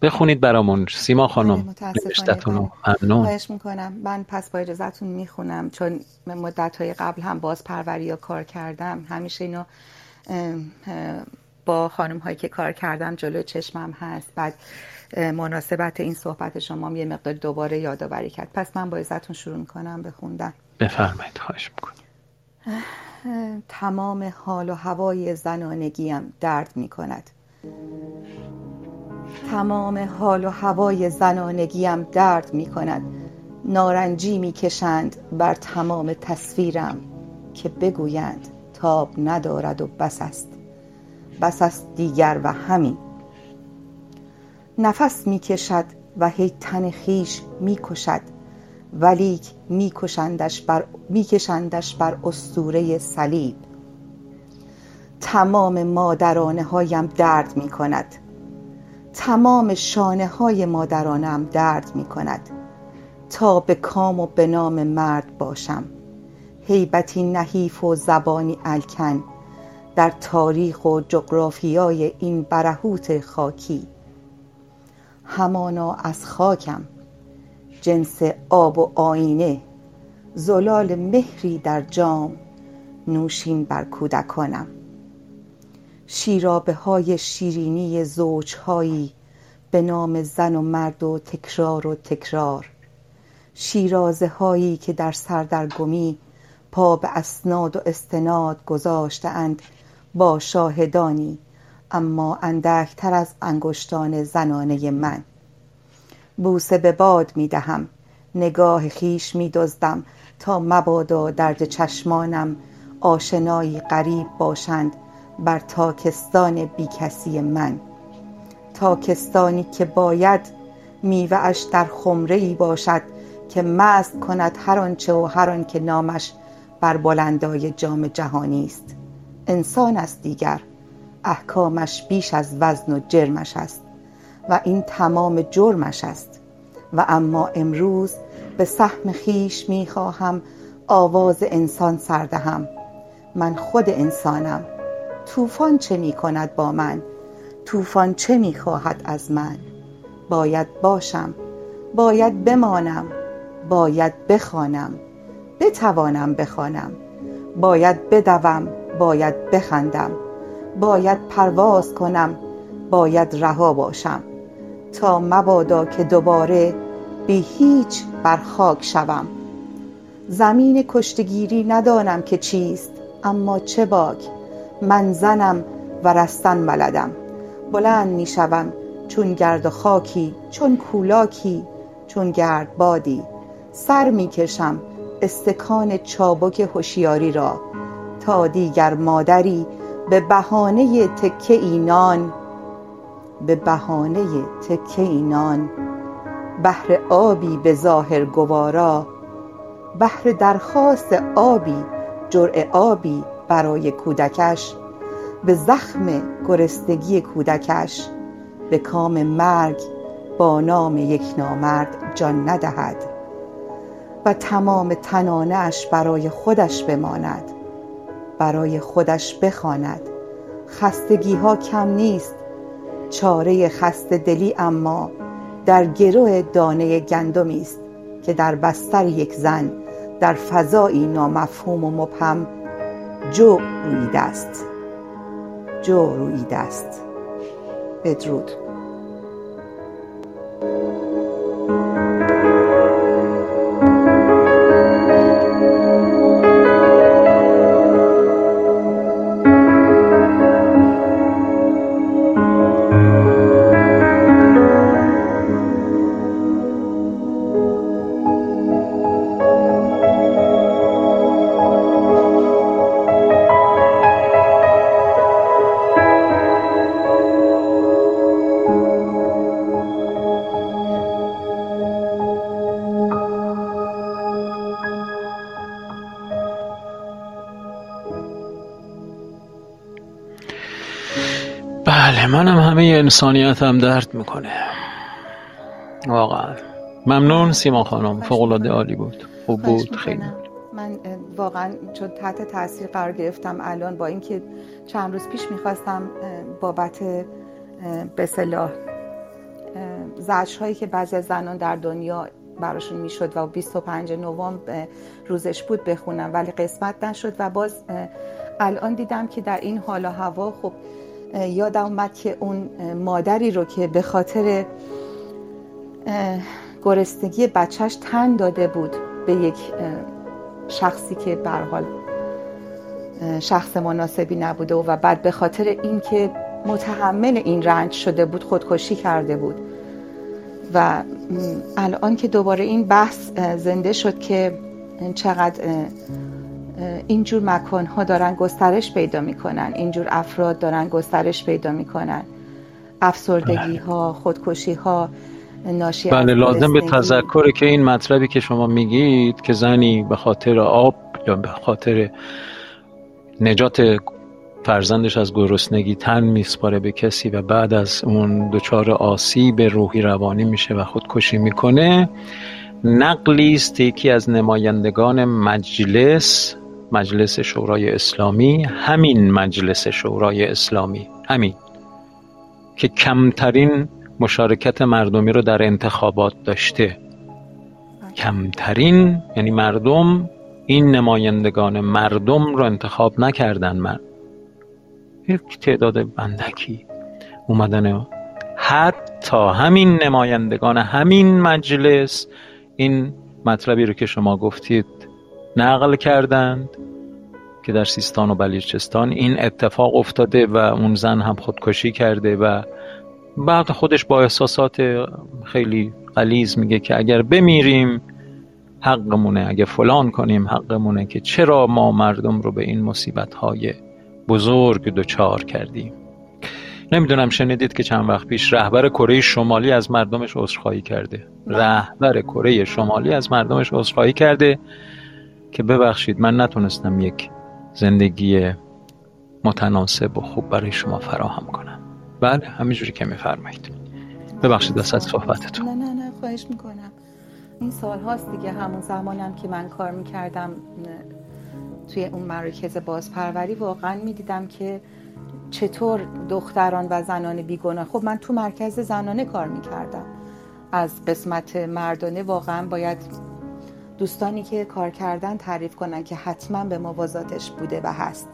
بخونید برامون سیما بله، خانم متاسفانه، نوشتتون رو بله. ممنون. خواهش می‌کنم. من پس با اجازهتون می‌خونم چون مدت های قبل هم باز پروری یا کار کردم. همیشه اینو با خانم هایی که کار کردم جلو چشمم هست. بعد مناسبت این صحبت شما هم یه مقدار دوباره یادآوری کرد. پس من با اجازهتون شروع می‌کنم به خوندن بفرمایید خواهش می‌کنم. تمام حال و هوای زنانگیم درد می کند تمام حال و هوای زنانگیم درد می کند نارنجی می کشند بر تمام تصویرم که بگویند تاب ندارد و بس است. بس است دیگر و همین. نفس می کشد و هی تن خیش می کشد ولیک می کشندش بر, می کشندش بر اسطوره صلیب. تمام مادرانه هایم درد می کند تمام شانه های مادرانم درد می کند تا به کام و به نام مرد باشم. هیبتی نحیف و زبانی الکن. در تاریخ و جغرافیای این برهوت خاکی. همانا از خاکم. جنس آب و آینه زلال مهری در جام نوشین بر کودکانم. شیرابه های شیرینی زوجهایی به نام زن و مرد و تکرار و تکرار. شیرازه هایی که در سردرگمی پا به اسناد و استناد گذاشتهاند با شاهدانی اما اندکتر از انگشتان زنانه من. بوسه به باد می دهم. نگاه خیش می دزدم. تا مبادا درد چشمانم آشنایی غریب باشند بر تاکستان بیکسی من. تاکستانی که باید میوهاش در خمره ای باشد که مست کند هر آنچه و هر آنکه نامش بر بلندای جام جهانی است. انسان است دیگر. احکامش بیش از وزن و جرمش است و این تمام جرمش است. و اما امروز به سهم خیش می‌خواهم آواز انسان سردهم من خود انسانم. طوفان چه می کند با من؟ طوفان چه می خواهد از من؟ باید باشم. باید بمانم. باید بخوانم. بتوانم بخوانم. باید بدوم. باید بخندم. باید پرواز کنم. باید رها باشم. تا مبادا که دوباره بی هیچ بر خاک شوم. زمین کشتگیری ندانم که چیست اما چه باک من زنم و رستن بلدم. بلند می شوم چون گرد و خاکی چون کولاکی چون گرد بادی. سر می کشم استکان چابک هوشیاری را تا دیگر مادری به بهانه تکه اینان به بهانه تکه اینان. بهر آبی به ظاهر گوارا بهر درخواست آبی جرعه آبی برای کودکش به زخم گرسنگی کودکش به کام مرگ با نام یک نامرد جان ندهد و تمام تنانه اش برای خودش بماند برای خودش بخواند. خستگی ها کم نیست چاره خسته دلی اما در گرو دانه گندمی است که در بستر یک زن در فضایی نامفهوم و مبهم جو رویده است. جو رویده است. بدرود. انسانیتم درد می‌کنه. واقعا. ممنون سیما خانم. فوقلاده عالی بود. خوب بود. خیلی. من واقعا چون تحت تاثیر قرار گرفتم الان با اینکه چند روز پیش می‌خواستم بابت به صلاح زجر هایی که بعضی از زنان در دنیا براشون می‌شد و 25 نوامبر روزش بود بخونم. ولی قسمت نشد و باز الان دیدم که در این حال و هوا خب یادم اومد که اون مادری رو که به خاطر گرسنگی بچهش تن داده بود به یک شخصی که به حال شخص مناسبی نبوده و بعد به خاطر اینکه متحمل این رنج شده بود خودکشی کرده بود. و الان که دوباره این بحث زنده شد که چقدر اینجور مکان ها دارن گسترش پیدا می‌کنن اینجور افراد دارن گسترش پیدا می‌کنن افسردگی ها خودکشی ها ناشی بله لازم به. تذکره که این مطلبی که شما میگید که زنی به خاطر آب یا به خاطر نجات فرزندش از گرسنگی تن میسپاره به کسی و بعد از اون دچار آسیب روحی روانی میشه و خودکشی می‌کنه نقلی است یکی از نمایندگان مجلس مجلس شورای اسلامی همین مجلس شورای اسلامی همین که کمترین مشارکت مردمی رو در انتخابات داشته. کمترین یعنی مردم این نمایندگان مردم رو انتخاب نکردن من. یک تعداد بندکی اومدن حتی همین نمایندگان همین مجلس این مطلبی رو که شما گفتید نقل کردند که در سیستان و بلوچستان این اتفاق افتاده و اون زن هم خودکشی کرده و بعد خودش با احساسات خیلی غلیظ میگه که اگر بمیریم حقمونه اگه فلان کنیم حقمونه که چرا ما مردم رو به این مصیبت های بزرگ دچار کردیم؟ نمی‌دونم شنیدید که چند وقت پیش رهبر کره شمالی از مردمش عذرخواهی کرده. رهبر کره شمالی از مردمش عذرخواهی کرده. که ببخشید من نتونستم یک زندگی متناسب و خوب برای شما فراهم کنم. بله همینجوری که میفرمایید. ببخشید وسط صحبتتون. نه نه نه خواهش می‌کنم. این سال هاست دیگه همون زمانم که من کار می‌کردم توی اون مراکز بازپروری. واقعا می‌دیدم که چطور دختران و زنان بیگناه. خب من تو مرکز زنانه کار می‌کردم. از قسمت مردانه واقعا باید دوستانی که کار کردن تعریف کنن که حتما به موازاتش بوده و هست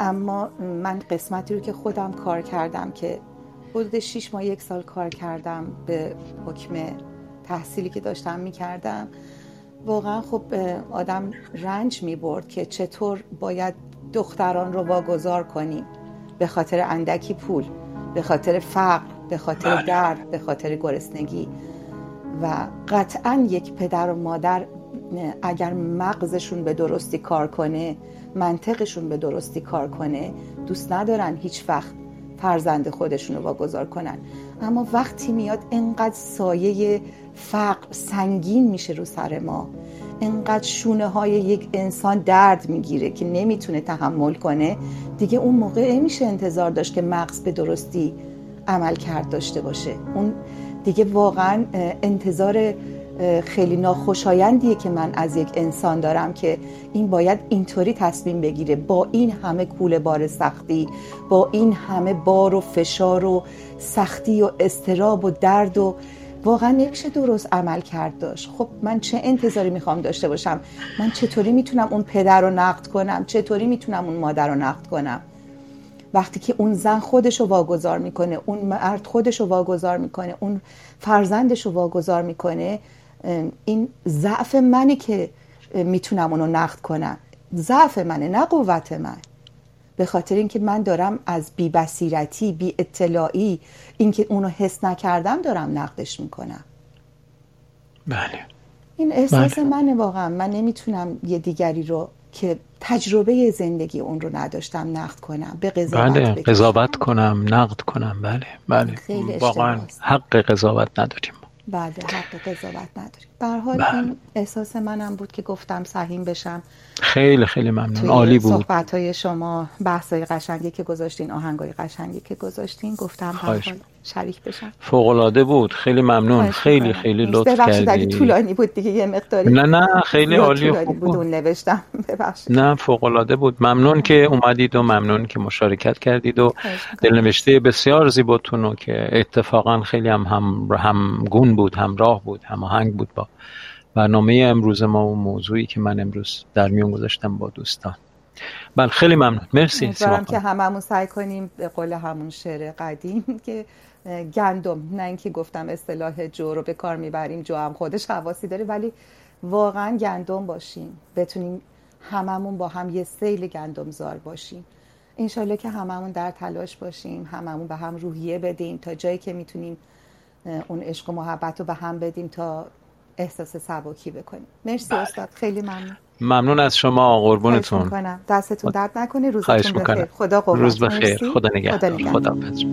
اما من قسمتی رو که خودم کار کردم که حدود شیش ماه یک سال کار کردم به حکم تحصیلی که داشتم می‌کردم واقعا خب آدم رنج می برد که چطور باید دختران رو واگذار کنیم به خاطر اندکی پول به خاطر فقر به خاطر بله. درد به خاطر گرسنگی و قطعا یک پدر و مادر اگر مغزشون به درستی کار کنه منطقشون به درستی کار کنه دوست ندارن هیچ وقت فرزند خودشون رو واگذار کنن. اما وقتی میاد انقدر سایه فقر سنگین میشه رو سر ما انقدر شونه های یک انسان درد می‌گیره که نمی‌تونه تحمل کنه دیگه اون موقع میشه انتظار داشت که مغز به درستی عمل کرد داشته باشه. اون دیگه واقعا انتظار خیلی ناخوشایندیه که من از یک انسان دارم که این باید اینطوری تصمیم بگیره. با این همه کوله بار سختی با این همه بار و فشار و سختی و استراب و درد و واقعا نمیشه درست عمل کرد داشت. خب من چه انتظاری می‌خوام داشته باشم؟ من چطوری می‌تونم اون پدر رو نقد کنم؟ چطوری می‌تونم اون مادر رو نقد کنم؟ وقتی که اون زن خودش رو واگذار می‌کنه اون مرد خودش رو واگذار می‌کنه اون فرزندش رو واگذار می‌کنه این ضعف منه که می‌تونم اونو نقد کنم. ضعف منه نه قوت من. به خاطر اینکه من دارم از بی بصیرتی بی اطلاعی اینکه اونو حس نکردم دارم نقدش می‌کنم. بله. این احساس بله. منه واقعا. من نمی‌تونم یه دیگری رو که تجربه زندگی اون رو نداشتم نقد کنم. به قضاوت بله. قضاوت کنم نقد کنم. بله بله. واقعا. حق قضاوت نداریم. بله حق قضاوت نداریم. حال بله. این احساس منم بود که گفتم سهیم بشم. خیلی خیلی ممنون. عالی بود. صحبت های شما بحث های قشنگی که گذاشتین آهنگ های قشنگی که گذاشتین گفتم خواهش. شریک بشم. فوق العاده بود. خیلی ممنون. خیلی. خیلی لطف ببخشید کردی. طولانی بود دیگه یه مقداری نه نه خیلی عالی. بود اون نوشتم. ببخشید. نه فوق العاده بود. ممنون که اومدید و ممنون که مشارکت کردید و. دلنوشته بسیار زیباتون و که اتفاقا خیلی هم هم همگون بود همراه بود هماهنگ بود با برنامه امروز ما و موضوعی که من امروز در میون گذاشتم با دوستان. بله خیلی ممنون. مرسی امیدوارم که. هممون سعی کنیم به قول همون شعر قدیم که گندم نه اینکه گفتم اصطلاح جو رو به کار می‌بریم جو هم خودش حواسی داره ولی واقعا گندم باشیم. بتونیم هممون با هم یه سیل گندم زار باشیم. انشالله که هممون در تلاش باشیم هممون به هم روحیه بدیم تا جایی که می‌تونیم اون عشق و محبت رو به هم بدیم تا احساس سبکی بکنیم مرسی استاد خیلی ممنون. ممنون از شما قربونتون. می‌کنم. دستتون درد نکنه روزتون بخیر. می‌کنم. خدا قوت. روز بخیر. مرسی. خدا نگهدار. نگهدار. خدا حافظ.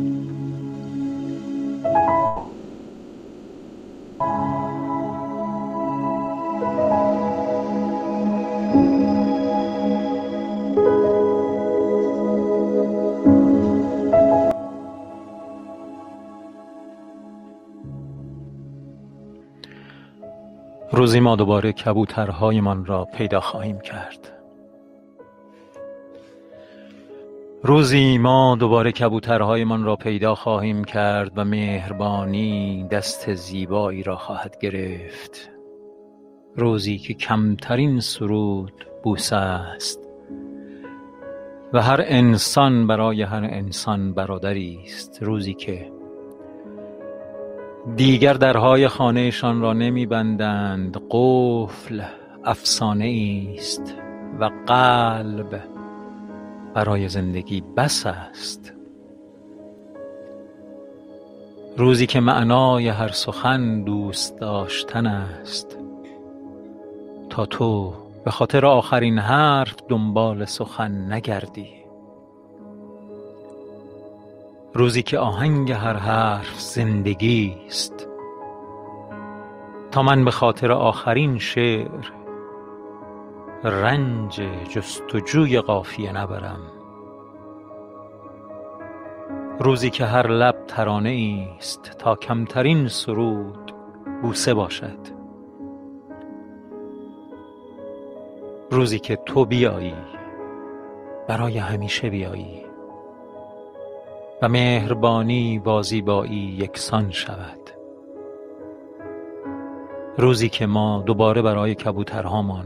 روزی ما دوباره کبوترهایمان را پیدا خواهیم کرد. روزی ما دوباره کبوترهایمان را پیدا خواهیم کرد و مهربانی دست زیبایی را خواهد گرفت. روزی که کمترین سرود بوسه است و هر انسان برای هر انسان برادری است. روزی که دیگر درهای خانهشان را نمیبندند. قفل افسانه است و قلب برای زندگی بس است. روزی که معنای هر سخن دوست داشتن است. تا تو به خاطر آخرین حرف دنبال سخن نگردی. روزی که آهنگ هر حرف زندگی است تا من به خاطر آخرین شعر رنج جستجوی قافیه نبرم. روزی که هر لب ترانه است تا کمترین سرود بوسه باشد. روزی که تو بیایی برای همیشه بیایی. و مهربانی با زیبایی یکسان شود. روزی که ما دوباره برای کبوترهامان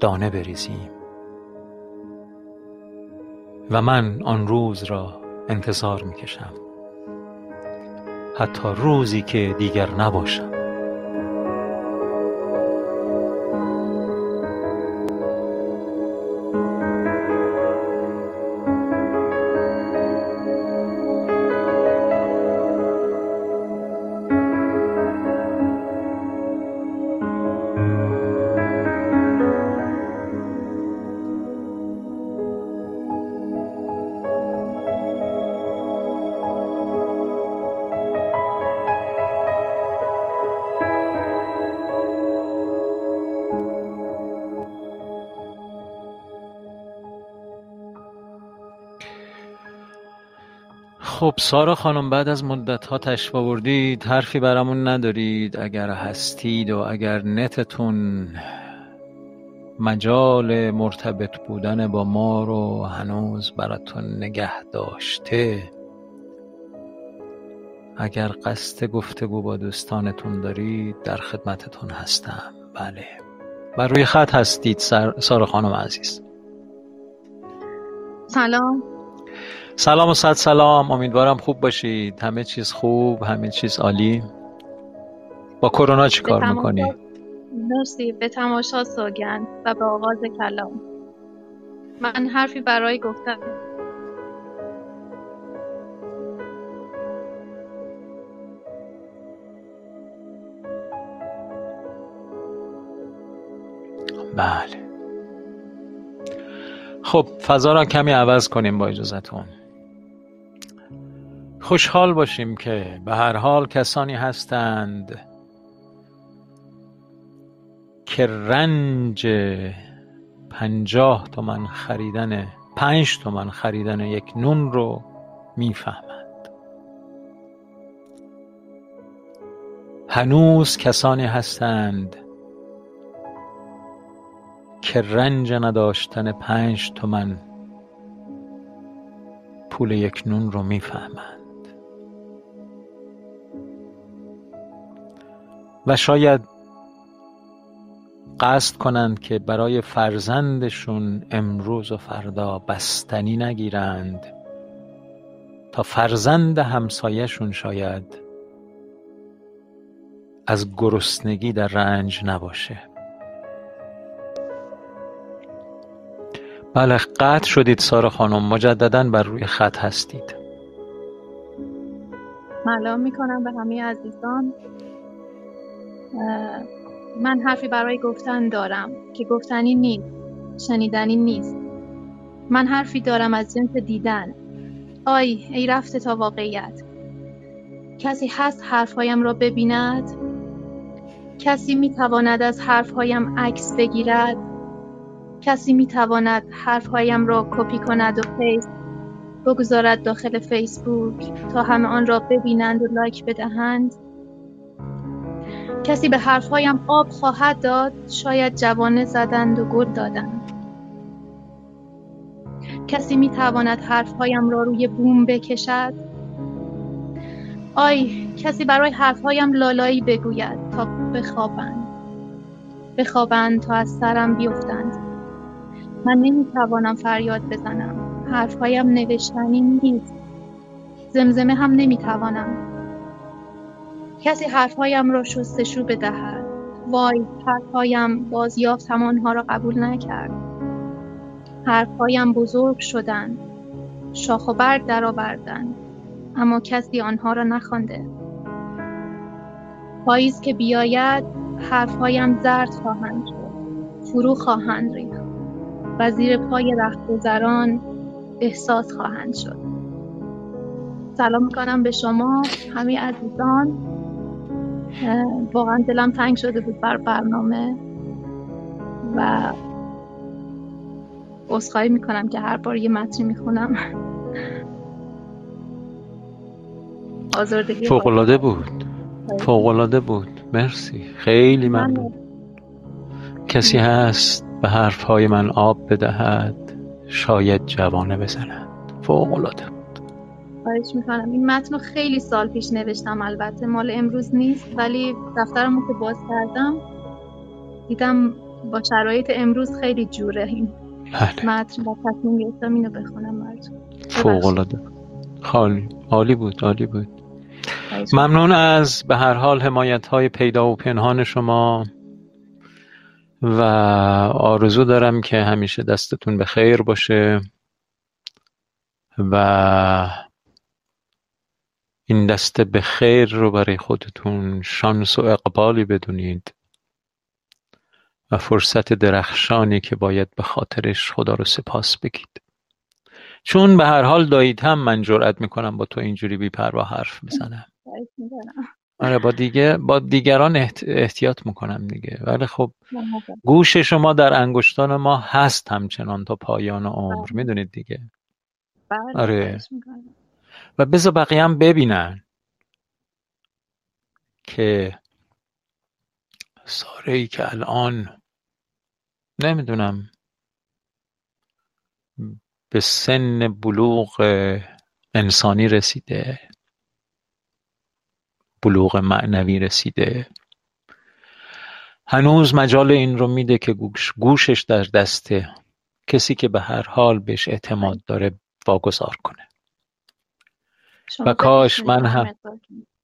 دانه بریزیم. و من آن روز را انتظار می کشم حتی روزی که دیگر نباشم. خب سارا خانم بعد از مدت ها تشریف آوردید حرفی برامون ندارید. اگر هستید و اگر نتتون مجال مرتبط بودن با ما رو هنوز براتون نگه داشته. اگر قصد گفتگو با دوستانتون دارید در خدمتتون هستم. بله. و روی خط هستید سارا خانم عزیز. سلام. سلام و صد سلام. امیدوارم خوب باشید. همه چیز خوب همه چیز عالی. با کرونا چی کار می‌کنی؟ مرسی. به تماشا سوگند و به آغاز کلام. من حرفی برای گفتن بله. خب فضا را کمی عوض کنیم با اجازتون خوشحال باشیم که به هر حال کسانی هستند که رنج پنجاه تومن خریدن پنج تومن خریدن یک نون رو می‌فهمند. هنوز کسانی هستند که رنج نداشتن پنج تومن پول یک نون رو می‌فهمند. و شاید قصد کنند که برای فرزندشون امروز و فردا بستنی نگیرند. تا فرزند همسایهشون شاید از گرسنگی در رنج نباشه. بله قطع شدید سارا خانم. مجددا بر روی خط هستید. سلام می‌کنم به همه عزیزان. من حرفی برای گفتن دارم که گفتنی نیست شنیدنی نیست. من حرفی دارم از جنس دیدن. آی ای رفته تا واقعیت. کسی هست حرفهایم را ببیند؟ کسی می‌تواند از حرفهایم عکس بگیرد؟ کسی می‌تواند حرفهایم را کپی کند و paste بگذارد داخل فیسبوک تا همه آن را ببینند و لایک بدهند؟ کسی به حرفهایم آب خواهد داد شاید جوانه زدند و گل دادند. کسی می تواند حرفهایم را روی بوم بکشد؟ آی کسی برای حرفهایم لالایی بگوید تا بخوابند. بخوابند تا از سرم بیفتند. من نمی‌توانم فریاد بزنم. حرفهایم نوشتنی نیست. زمزمه هم نمی‌توانم. کسی حرفهایم را شستشو بدهد. وای حرفهایم بازیافتم آنها را قبول نکرد. حرفهایم بزرگ شدند شاخ و برگ درآوردند اما کسی آنها را نخوانده. پاییز که بیاید حرفهایم زرد خواهند شد فرو خواهند ریخت و زیر پای رهگذران احساس خواهند شد. سلام می‌کنم به شما همه عزیزان. واقعا دلم تنگ شده بود بر برنامه و عذرخواهی می‌کنم که هر بار یه متنی می‌خونم. آزردگی فوقلاده بود. فوقلاده بود. مرسی. خیلی ممنون. کسی هست به حرفهای من آب بدهد شاید جوانه بزند. فوقلاده خواهش می‌کنم. این متن خیلی سال پیش نوشتم البته مال امروز نیست ولی دفترمو که باز کردم دیدم با شرایط امروز خیلی جوره این بله. متن. و تصمیم گرفتم اینو بخونم براتون. فوق العاده خالی. عالی بود عالی بود. ممنون از به هر حال حمایت های پیدا و پنهان شما. و آرزو دارم که همیشه دستتون به خیر باشه. و این دست به خیر رو برای خودتون شانس و اقبالی بدونید و فرصت درخشانی که باید به خاطرش خدا رو سپاس بگید. چون به هر حال دایید هم من جرأت می‌کنم با تو اینجوری بی‌پروا حرف بزنم. آره با دیگه با دیگران احت- احتیاط می‌کنم دیگه. ولی خب. گوش شما در انگشتان ما هست همچنان تا پایان عمر. می‌دونید دیگه؟ بله، آره. و بذار بقیه هم ببینن که ساره ای که الان نمی‌دونم به سن بلوغ انسانی رسیده بلوغ معنوی رسیده هنوز مجال این رو میده که گوش گوشش در دست کسی که به هر حال بهش اعتماد داره واگذار کنه. و کاش. من هم-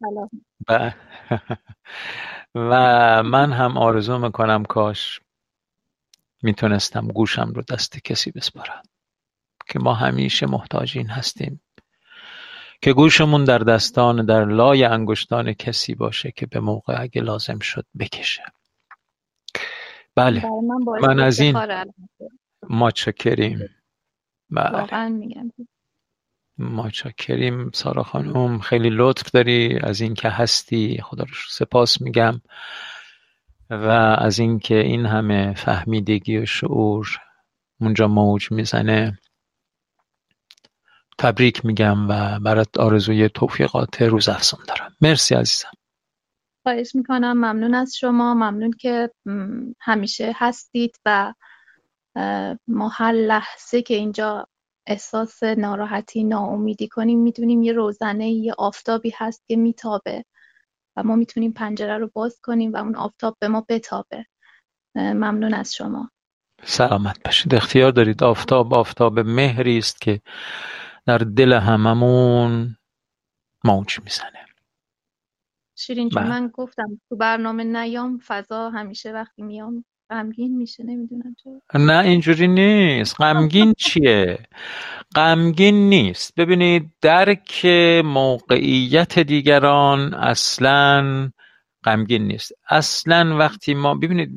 سلام. و, و من هم آرزو می‌کنم کاش می‌تونستم گوشم رو دست کسی بسپارم که ما همیشه محتاج این هستیم که گوشمون در دستان در لای انگشتان کسی باشه که به موقع اگه لازم شد بکشه بله من من از این-. ما چکریم بله واقعا میگم ما چاکریم سارا خانم. خیلی لطف داری. از اینکه هستی خدا رو سپاس میگم. و از اینکه این همه فهمیدگی و شعور اونجا موج می‌زنه تبریک میگم و برات آرزوی توفیقات روز افزون دارم. مرسی عزیزم. خواهش می‌کنم. ممنون از شما. ممنون که همیشه هستید و ما هر لحظه که اینجا احساس ناراحتی ناامیدی کنیم می‌دونیم یه روزنه یه آفتابی هست که میتابه و ما می‌تونیم پنجره رو باز کنیم و اون آفتاب به ما بتابه. ممنون از شما. سلامت باشید. اختیار دارید. آفتاب آفتاب مهری است که در دل هممون موج می‌زنه. شیرین بله. من گفتم تو برنامه نیام فضا همیشه وقتی میام. غمگین میشه نمی‌دونم چرا. نه اینجوری نیست. غمگین چیه؟ غمگین نیست. ببینید درک موقعیت دیگران اصلا غمگین نیست. اصلا وقتی ما ببینید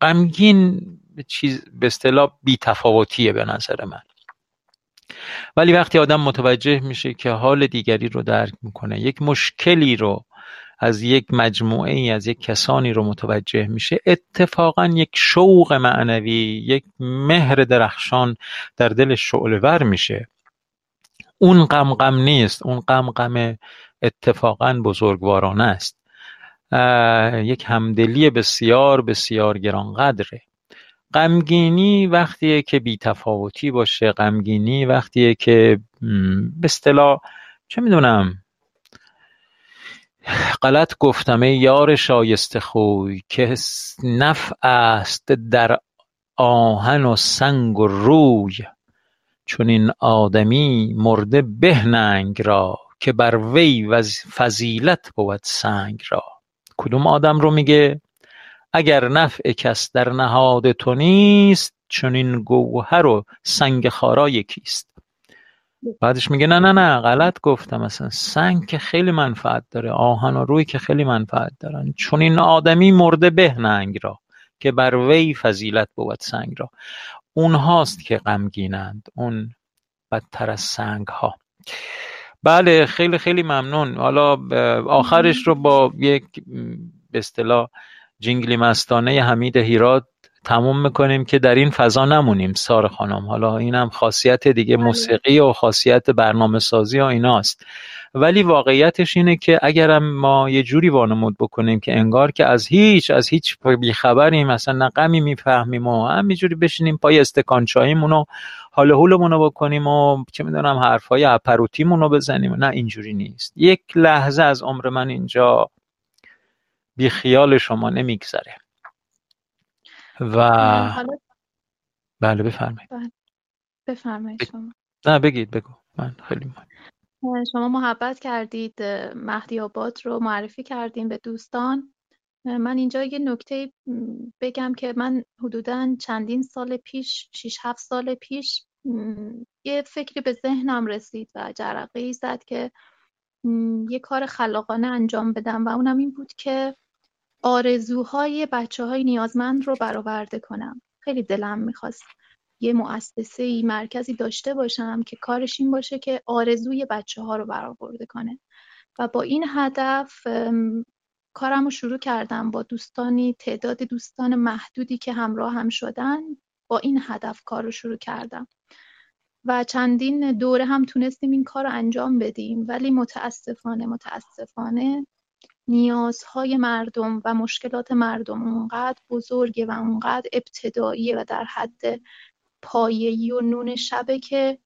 غمگین چیز به اصطلاح بی‌تفاوتیه به نظر من. ولی وقتی آدم متوجه میشه که حال دیگری رو درک می‌کنه یک مشکلی رو از یک مجموعه ای از یک کسانی رو متوجه میشه. اتفاقا یک شوق معنوی یک مهر درخشان در دلش شعله ور میشه. اون غم غم نیست اون غم غم اتفاقا بزرگوارانه است. یک همدلی بسیار بسیار گرانقدره. غمگینی وقتیه که بیتفاوتی باشه. غمگینی وقتیه که به اصطلاح چه می‌دونم غلط گفتم ای یار شایسته خوی که نفع است در آهن و سنگ و روی. چون این آدمی مرده به ننگ را که بر وی فضیلت بود سنگ را. کدوم آدم رو میگه؟ اگر نفع کس در نهاد تو نیست چون این گوهر و سنگ خارا یکیست بعدش میگه نه نه نه غلط گفتم اصلا. سنگ که خیلی منفعت داره آهن و روی که خیلی منفعت دارن. چون این آدمی مرده به ننگ را که بر وی فضیلت بود سنگ را. اونهاست که غمگینند اون بدتر از سنگ ها بله خیلی خیلی ممنون. حالا آخرش رو با یک به اصطلاح جینگلی مستانه حمید هیراد تموم می‌کنیم که در این فضا نمونیم سار خانم. حالا اینم خاصیت دیگه بله. موسیقی و خاصیت برنامه سازی و ایناست. ولی واقعیتش اینه که اگرم ما یه جوری وانمود بکنیم که انگار که از هیچ از هیچ بیخبریم اصلا نه غمی می‌فهمیم و همینجوری بشینیم پای استکان چاییمون و حال هولمون رو بکنیم و چه می‌دونم حرفای اپروتیمون رو بزنیم. نه اینجوری نیست. یک لحظه از عمر من اینجا بی خیال شما نمیگذره. و حالا بله بفرمایید. بفرمایید شما. نه بگید بگو. من خیلی مهم. شما محبت کردید مهدی آباد رو معرفی کردیم به دوستان. من اینجا یه نکته بگم که من حدودا چندین سال پیش شیش هفت سال پیش یه فکری به ذهنم رسید و جرقه ای زد که یه کار خلاقانه انجام بدم و اونم این بود که آرزوهای بچه های نیازمند رو برآورده کنم. خیلی دلم می‌خواست یه مؤسسه ای مرکزی داشته باشم که کارش این باشه که آرزوی بچه ها رو برآورده کنه. و با این هدف کارم رو شروع کردم با دوستانی تعداد دوستان محدودی که همراه هم شدن با این هدف کار رو شروع کردم. و چندین دوره هم تونستیم این کار رو انجام بدیم. ولی متاسفانه متاسفانه نیازهای مردم و مشکلات مردم اونقدر بزرگه و اونقدر ابتداییه و در حد پایه‌ای و نون شبه که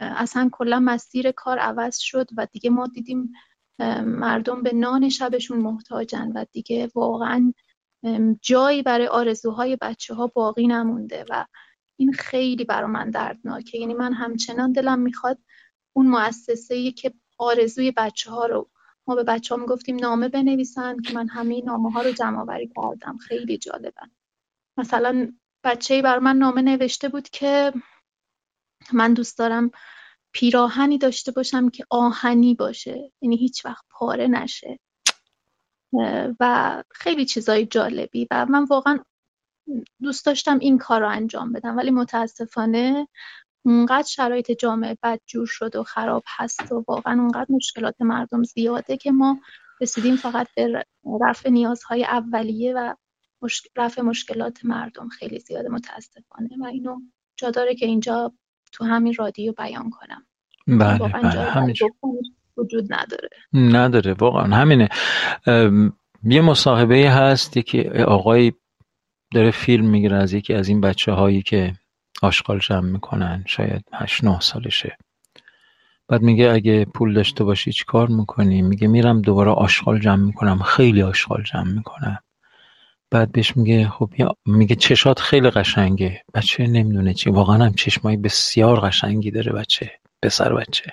اصلا کلا مسیر کار عوض شد و دیگه ما دیدیم مردم به نان شبشون محتاجن و دیگه واقعا جایی برای آرزوهای بچه ها باقی نمونده و این خیلی برا من دردناکه. یعنی من همچنان دلم می‌خواد اون مؤسسه که آرزوی بچه ها رو ما به بچه ها می‌گفتیم نامه بنویسن که من همه نامه ها رو جمع آوری کردم. خیلی جالبن مثلا بچه بر من نامه نوشته بود که من دوست دارم پیراهنی داشته باشم که آهنی باشه. یعنی هیچ وقت پاره نشه. و خیلی چیزای جالبی. و من واقعا دوست داشتم این کار رو انجام بدم. ولی متاسفانه اونقدر شرایط جامعه بدجور شد و خراب هست و واقعا اونقدر مشکلات مردم زیاده که ما رسیدیم فقط به رفع نیازهای اولیه و رفع مشکلات مردم. خیلی زیاده متاسفانه. و اینو جا داره که اینجا تو همین رادیو بیان کنم. بله بله. وجود نداره. نداره. واقعا همینه. یه مصاحبه هست. یکی آقای داره فیلم می‌گیره از یکی از این بچه هایی که آشغال جمع می‌کنن شاید هشت نه سالشه. بعد میگه اگه پول داشته باشی چی کار می‌کنی؟ میگه میرم دوباره آشغال جمع می‌کنم. خیلی آشغال جمع می‌کنم. بعد بهش میگه خب میگه چشات خیلی قشنگه. بچه نمی‌دونه چی. واقعا هم چشمایی بسیار قشنگی داره بچه پسر بچه.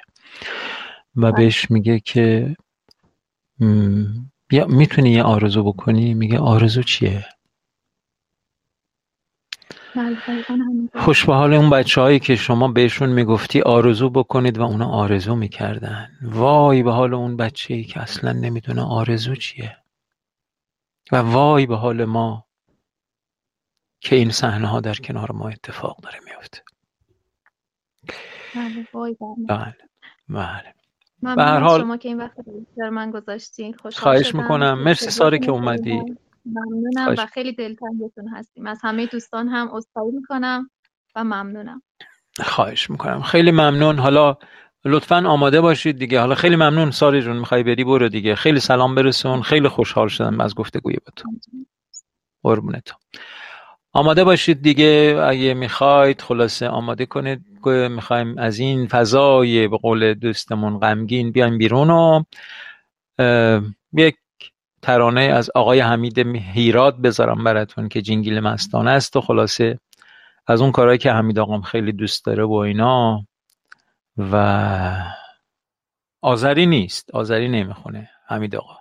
و بهش میگه که یا می‌تونی یه آرزو بکنی؟ میگه آرزو چیه؟ بله، خوش به حال اون بچه هایی که شما بهشون می‌گفتی آرزو بکنید و اونا آرزو می‌کردن. وای به حال اون بچه ای که اصلا نمی‌دونه آرزو چیه. و وای به حال ما که این صحنه ها در کنار ما اتفاق داره میفته بله بله بله. به هر حال شما که این وقت من گذاشتین. خواهش می‌کنم. مرسی ساری که اومدی. ممنونم و خیلی دلتنگتون هستیم. از همه دوستان هم عذرخواهی می‌کنم و ممنونم. خواهش می‌کنم. خیلی ممنون. حالا لطفا آماده باشید دیگه. حالا خیلی ممنون ساری جون می‌خوای بری؟ برو دیگه. خیلی سلام برسون. خیلی خوشحال شدم از گفتگوی با تو. قربونتون آماده باشید دیگه. اگه می‌خواید خلاصه آماده کنید. می‌خوایم از این فضای به قول دوستمون غمگین بیایم بیرون و یک ترانه از آقای حمید هیراد بذارم براتون که جینگیل مستانه است و خلاصه از اون کارهایی که حمید آقام خیلی دوست داره و اینا و آذری نیست. آذری نمی‌خونه. حمید آقا.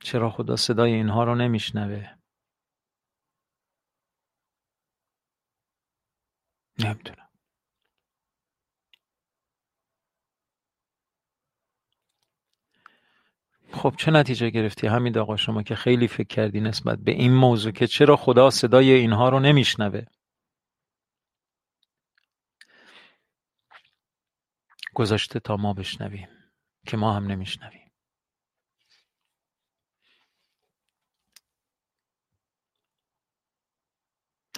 چرا خدا صدای اینها رو نمیشنوه؟ نمی‌دونم. خب چه نتیجه گرفتی حمید آقا شما که خیلی فکر کردی نسبت به این موضوع که چرا خدا صدای اینها رو نمیشنوه؟ گذاشته تا ما بشنویم که ما هم نمیشنویم.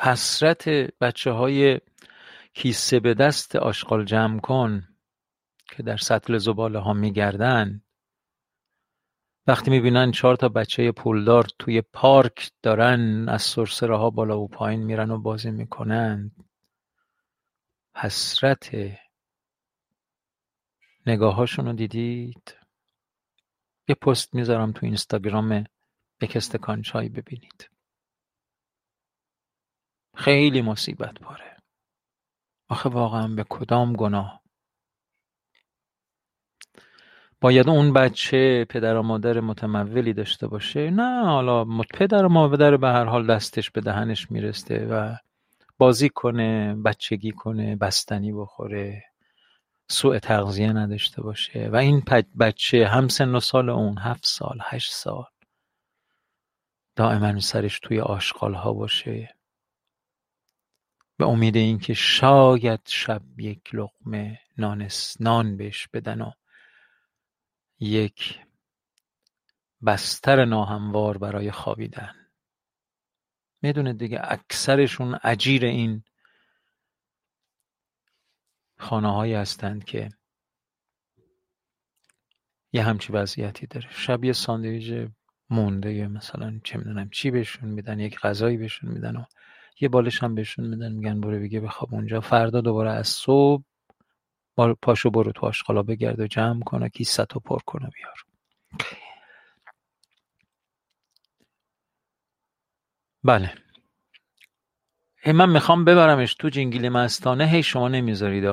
حسرت بچه های کیسه به دست آشغال جمع کن که در سطل زباله ها میگردن. وقتی می‌بینن چهار تا بچه پولدار توی پارک دارن از سرسره ها بالا و پایین میرن و بازی می‌کنن حسرت نگاهاشونو دیدید؟ یه پست می‌ذارم تو اینستاگرام یک استکان چای ببینید. خیلی مصیبت باره آخه واقعا به کدام گناه؟ باید اون بچه پدر و مادر متمولی داشته باشه نه حالا پدر و مادر به هر حال دستش به دهنش میرسته و بازی کنه بچگی کنه بستنی بخوره سوء تغذیه نداشته باشه و این بچه هم سن و سال اون هفت سال هشت سال دائما سرش توی آشغال ها باشه. به امید اینکه شاید شب یک لقمه نان بهش بدن و یک بستر ناهموار برای خوابیدن. می‌دونه دیگه اکثرشون اجیر این خانه هایی هستند که یه همچی وضعیتی داره. شب یه ساندویج مونده مثلا چه می‌دونم چی بهشون میدن یک غذایی بهشون میدن و یه بالش هم بهشون میدن میگن برو بگه بخواب اونجا. فردا دوباره از صبح پاشو برو تو آشغالا بگرد و جمع کیست و پر کنه بیار. بله. من می‌خوام ببرمش تو جنگیل مستانه. هی شما نمی‌ذارید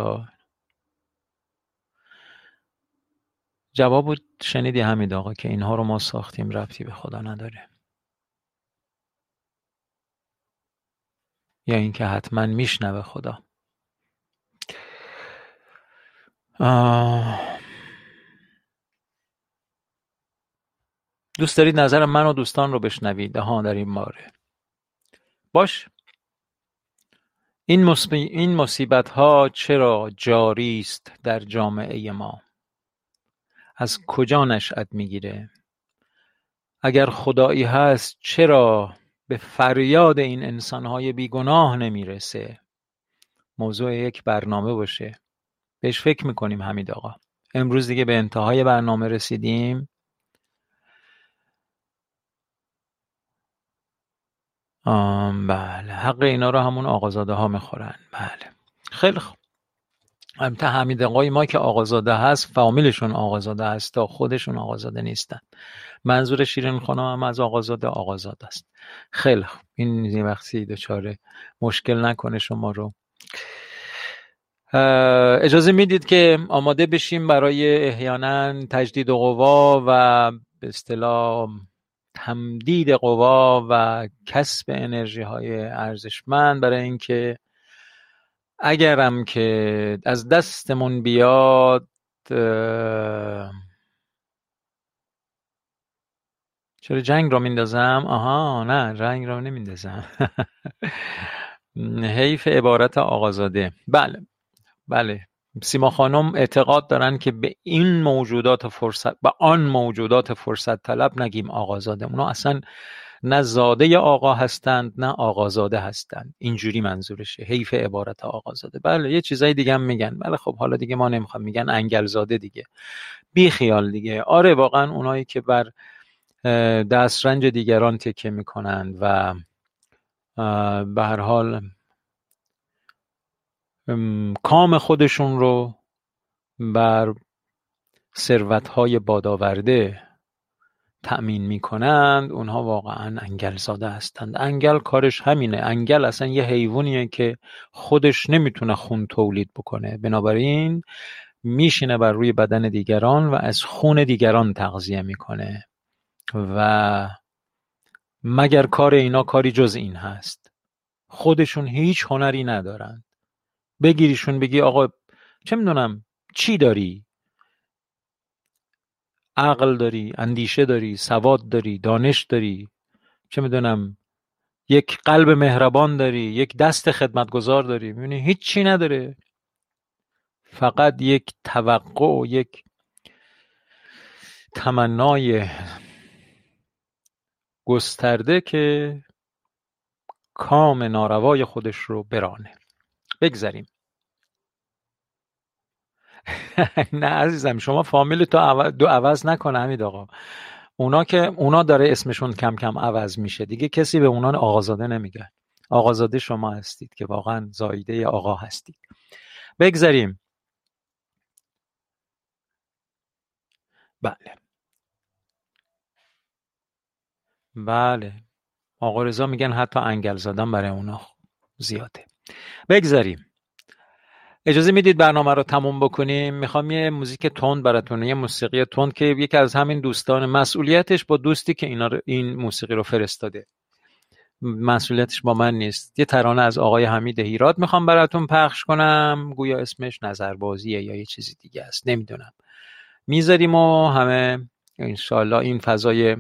جواب شنیدی همین آقا که اینها رو ما ساختیم ربطی به خدا نداره. یا اینکه حتما میشنوه خدا. دوست دارید نظر من و دوستان رو بشنوید ها در این باره باش. این, مصیبت ها چرا جاری است در جامعه ما؟ از کجا نشأت می‌گیره؟ اگر خدایی هست چرا به فریاد این انسانهای بیگناه نمی‌رسه؟ موضوع یک برنامه باشه. بهش فکر می‌کنیم حمید آقا. امروز دیگه به انتهای برنامه رسیدیم. بله. حق اینا رو همون آقازاده ها می‌خورن. بله. خیلی خوب. البته حمید آقای ما که آقازاده هست فامیلشون آقازاده هست تا خودشون آقازاده نیستن. منظور شیرین خانم هم از آقازاده آقازاده است. خیلی خوب. این وقتی دچار مشکل نکنه شما رو. اجازه می‌دید که آماده بشیم برای احیانا تجدید قوا و به اصطلاح تمدید قوا و کسب انرژی های ارزشمند. برای اینکه اگرم که از دستمون بیاد چرا جنگ را میندازم؟ آها نه جنگ را نمیندازم. حیف عبارت آقازاده. بله. بله. سیما خانم اعتقاد دارن که به این موجودات فرصت به آن موجودات فرصت طلب نگیم آقازاده. اونا اصلا نه زاده آقا هستند نه آقازاده هستند. اینجوری منظورشه. حیف عبارت آقازاده. بله یه چیزای دیگه هم میگن. بله خب حالا دیگه ما نمی‌خوام میگن انگلزاده دیگه. بی خیال دیگه. آره واقعا اونایی که بر دسترنج دیگران تکه می‌کنند و به هر حال کام خودشون رو بر ثروتهای بادآورده تأمین می‌کنند. اونها واقعا انگل زاده هستند. انگل کارش همینه. انگل اصلا یه حیوانیه که خودش نمی‌تونه خون تولید بکنه. بنابراین میشینه بر روی بدن دیگران و از خون دیگران تغذیه می‌کنه. و مگر کار اینا کاری جز این هست؟ خودشون هیچ هنری ندارند بگیریشون بگی آقا چه می‌دونم چی داری؟ عقل داری اندیشه داری سواد داری دانش داری چه می‌دونم یک قلب مهربان داری یک دست خدمتگذار داری. می‌بینی هیچی نداره. فقط یک توقع و یک تمنای گسترده که کام ناروای خودش رو برانه. بگذریم نه عزیزم شما فامیل تو دو عوض نکنه همید آقا. اونا که اونا داره اسمشون کم کم عوض میشه. دیگه کسی به اونا آقازاده نمیگه. آقازاده شما هستید که واقعا زایده آقا هستید. بگذریم بله. بله. آقا رضا میگن حتی انگل زدن برای اونا زیاده. بگذاریم. اجازه می‌دید برنامه رو تموم بکنیم. می‌خوام یه موزیک تند براتون یه موسیقی تند که یکی از همین دوستان مسئولیتش با دوستی که اینا این موسیقی رو فرستاده. مسئولیتش با من نیست. یه ترانه از آقای حمید هیرات می‌خوام براتون پخش کنم. گویا اسمش نظربازیه یا یه چیزی دیگه است. نمی‌دونم. می‌ذاریم و همه انشالله این فضای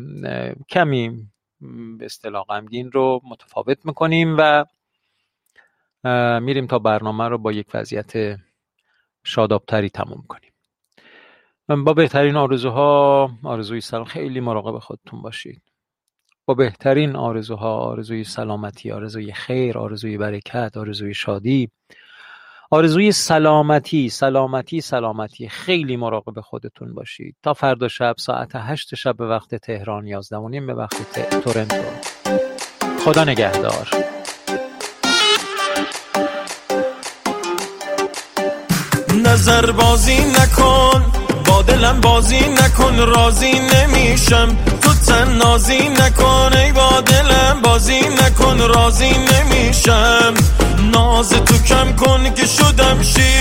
کمی به اصطلاح غمگین رو متفاوت می‌کنیم و میریم تا برنامه رو با یک وضعیت شادابتری تموم کنیم. با بهترین آرزوها آرزوی سلام. خیلی مراقب خودتون باشید با بهترین آرزوها آرزوی سلامتی آرزوی خیر آرزوی برکت آرزوی شادی آرزوی سلامتی سلامتی سلامتی. خیلی مراقب خودتون باشید. تا فردا شب ساعت هشت شب به وقت تهران یازده و نیم به وقت تورنتو. خدا نگهدار. نظر بازی نکن. با دلم بازی نکن راضی نمیشم. تو تن نازی نکن ای با دلم بازی نکن راضی نمیشم. ناز تو کم کن که شدم شیفته